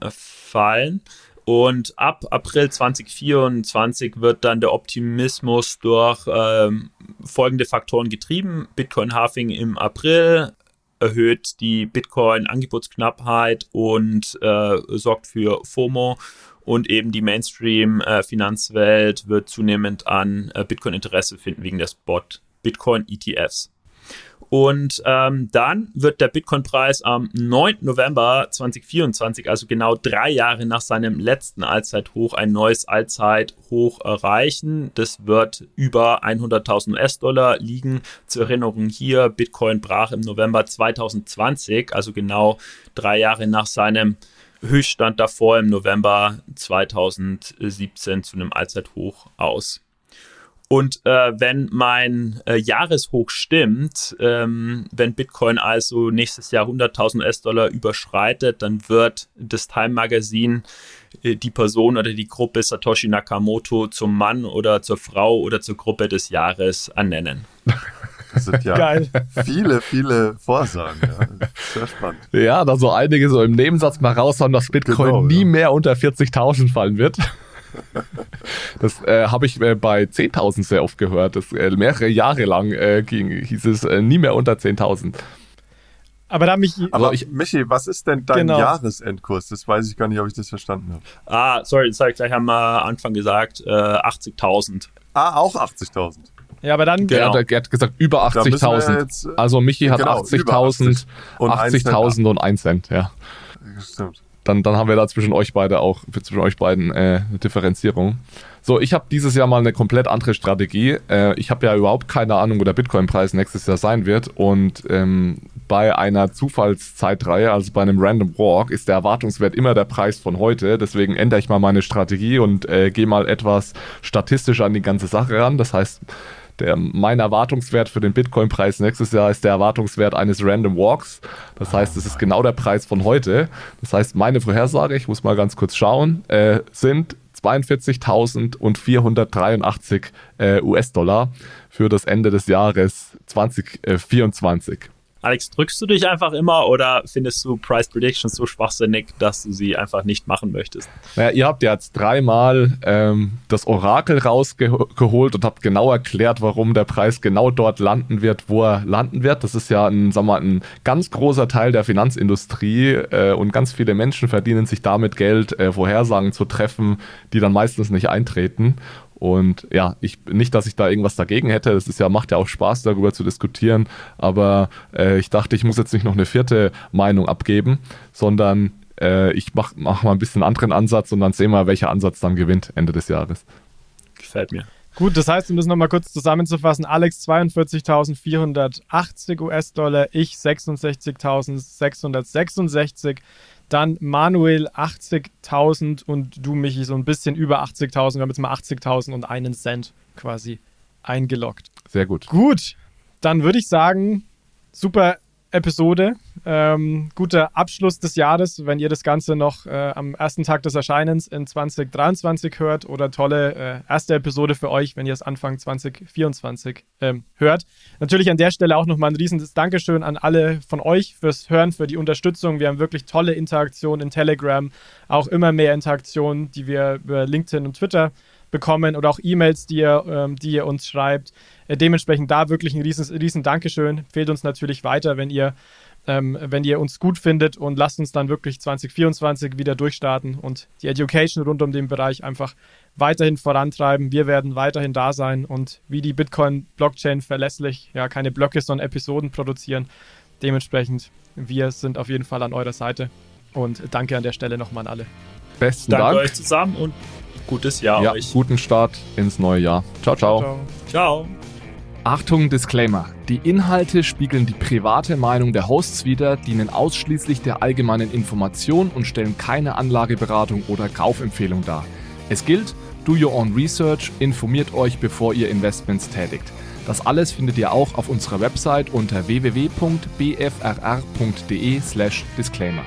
äh, fallen. Und ab April 2024 wird dann der Optimismus durch ähm, folgende Faktoren getrieben. Bitcoin Halving im April, erhöht die Bitcoin-Angebotsknappheit und äh, sorgt für FOMO. Und eben die Mainstream-Finanzwelt wird zunehmend an äh, Bitcoin-Interesse finden wegen der Spot-Bitcoin-ETFs. Und ähm, dann wird der Bitcoin-Preis am 9. November 2024, also genau drei Jahre nach seinem letzten Allzeithoch, ein neues Allzeithoch erreichen. Das wird über 100.000 US-Dollar liegen. Zur Erinnerung hier, Bitcoin brach im November 2020, also genau drei Jahre nach seinem Höchststand davor im November 2017 zu einem Allzeithoch aus. Und äh, wenn mein äh, Jahreshoch stimmt, ähm, wenn Bitcoin also nächstes Jahr 100.000 US-Dollar überschreitet, dann wird das Time Magazine äh, die Person oder die Gruppe Satoshi Nakamoto zum Mann oder zur Frau oder zur Gruppe des Jahres ernennen. Das sind ja Geil. viele, viele Vorsagen. Ja. Sehr spannend. Ja, da so einige so im Nebensatz mal raushauen, dass Bitcoin Genau, nie ja. mehr unter 40.000 fallen wird. Das äh, habe ich äh, bei 10.000 sehr oft gehört. Das, äh, mehrere Jahre lang äh, ging, hieß es äh, nie mehr unter 10.000. Aber da mich. Aber ich- Michi, was ist denn dein Genau. Jahresendkurs? Das weiß ich gar nicht, ob ich das verstanden habe. Ah, sorry, das habe ich gleich am äh, Anfang gesagt. Äh, 80.000. Ah, auch 80.000. Ja, aber dann. Genau. Er, hat, er hat gesagt über Da müssen wir 80.000. jetzt, äh, Also Michi hat genau, über 80.000, 80 und ein Cent 80.000 und 1 Cent, ja. Stimmt. Dann, dann haben wir da zwischen euch beide auch, zwischen euch beiden äh, eine Differenzierung. So, ich habe dieses Jahr mal eine komplett andere Strategie. Äh, ich habe ja überhaupt keine Ahnung, wo der Bitcoin-Preis nächstes Jahr sein wird. Und ähm, bei einer Zufallszeitreihe, also bei einem Random Walk, ist der Erwartungswert immer der Preis von heute. Deswegen ändere ich mal meine Strategie und äh, gehe mal etwas statistisch an die ganze Sache ran. Das heißt, der, mein Erwartungswert für den Bitcoin-Preis nächstes Jahr ist der Erwartungswert eines Random Walks. Das heißt, es ist genau der Preis von heute. Das heißt, meine Vorhersage, ich muss mal ganz kurz schauen, äh, sind 42.483 äh, US-Dollar für das Ende des Jahres 2024. Alex, drückst du dich einfach immer oder findest du Price Predictions so schwachsinnig, dass du sie einfach nicht machen möchtest? Naja, ihr habt ja jetzt dreimal ähm, das Orakel rausgeholt und habt genau erklärt, warum der Preis genau dort landen wird, wo er landen wird. Das ist ja ein, sagen wir, ein ganz großer Teil der Finanzindustrie äh, und ganz viele Menschen verdienen sich damit Geld, äh, Vorhersagen zu treffen, die dann meistens nicht eintreten. Und ja, ich nicht, dass ich da irgendwas dagegen hätte. Das ist ja, macht ja auch Spaß, darüber zu diskutieren. Aber äh, ich dachte, ich muss jetzt nicht noch eine vierte Meinung abgeben, sondern äh, ich mache mach mal ein bisschen anderen Ansatz und dann sehen wir, welcher Ansatz dann gewinnt Ende des Jahres. Gefällt mir. Gut, das heißt, um das nochmal kurz zusammenzufassen, Alex 42.480 US-Dollar, ich 66.666, dann Manuel 80.000 und du, Michi, so ein bisschen über 80.000. Wir haben jetzt mal 80.000 und einen Cent quasi eingeloggt. Sehr gut. Gut, dann würde ich sagen, super Episode. Ähm, guter Abschluss des Jahres, wenn ihr das Ganze noch äh, am ersten Tag des Erscheinens in 2023 hört oder tolle äh, erste Episode für euch, wenn ihr es Anfang 2024 ähm, hört. Natürlich an der Stelle auch nochmal ein riesiges Dankeschön an alle von euch fürs Hören, für die Unterstützung. Wir haben wirklich tolle Interaktionen in Telegram, auch immer mehr Interaktionen, die wir über LinkedIn und Twitter bekommen oder auch E-Mails, die ihr, ähm, die ihr uns schreibt. Äh, dementsprechend da wirklich ein riesen, riesen Dankeschön. Fehlt uns natürlich weiter, wenn ihr, ähm, wenn ihr uns gut findet und lasst uns dann wirklich 2024 wieder durchstarten und die Education rund um den Bereich einfach weiterhin vorantreiben. Wir werden weiterhin da sein und wie die Bitcoin-Blockchain verlässlich ja keine Blöcke, sondern Episoden produzieren. Dementsprechend, wir sind auf jeden Fall an eurer Seite und danke an der Stelle nochmal an alle. Besten Danke Dank. euch zusammen und gutes Jahr ja, euch. guten Start ins neue Jahr. Ciao, ciao. Ciao. Ciao. Achtung, Disclaimer. Die Inhalte spiegeln die private Meinung der Hosts wider, dienen ausschließlich der allgemeinen Information und stellen keine Anlageberatung oder Kaufempfehlung dar. Es gilt, do your own research, informiert euch, bevor ihr Investments tätigt. Das alles findet ihr auch auf unserer Website unter www.bfrr.de/disclaimer.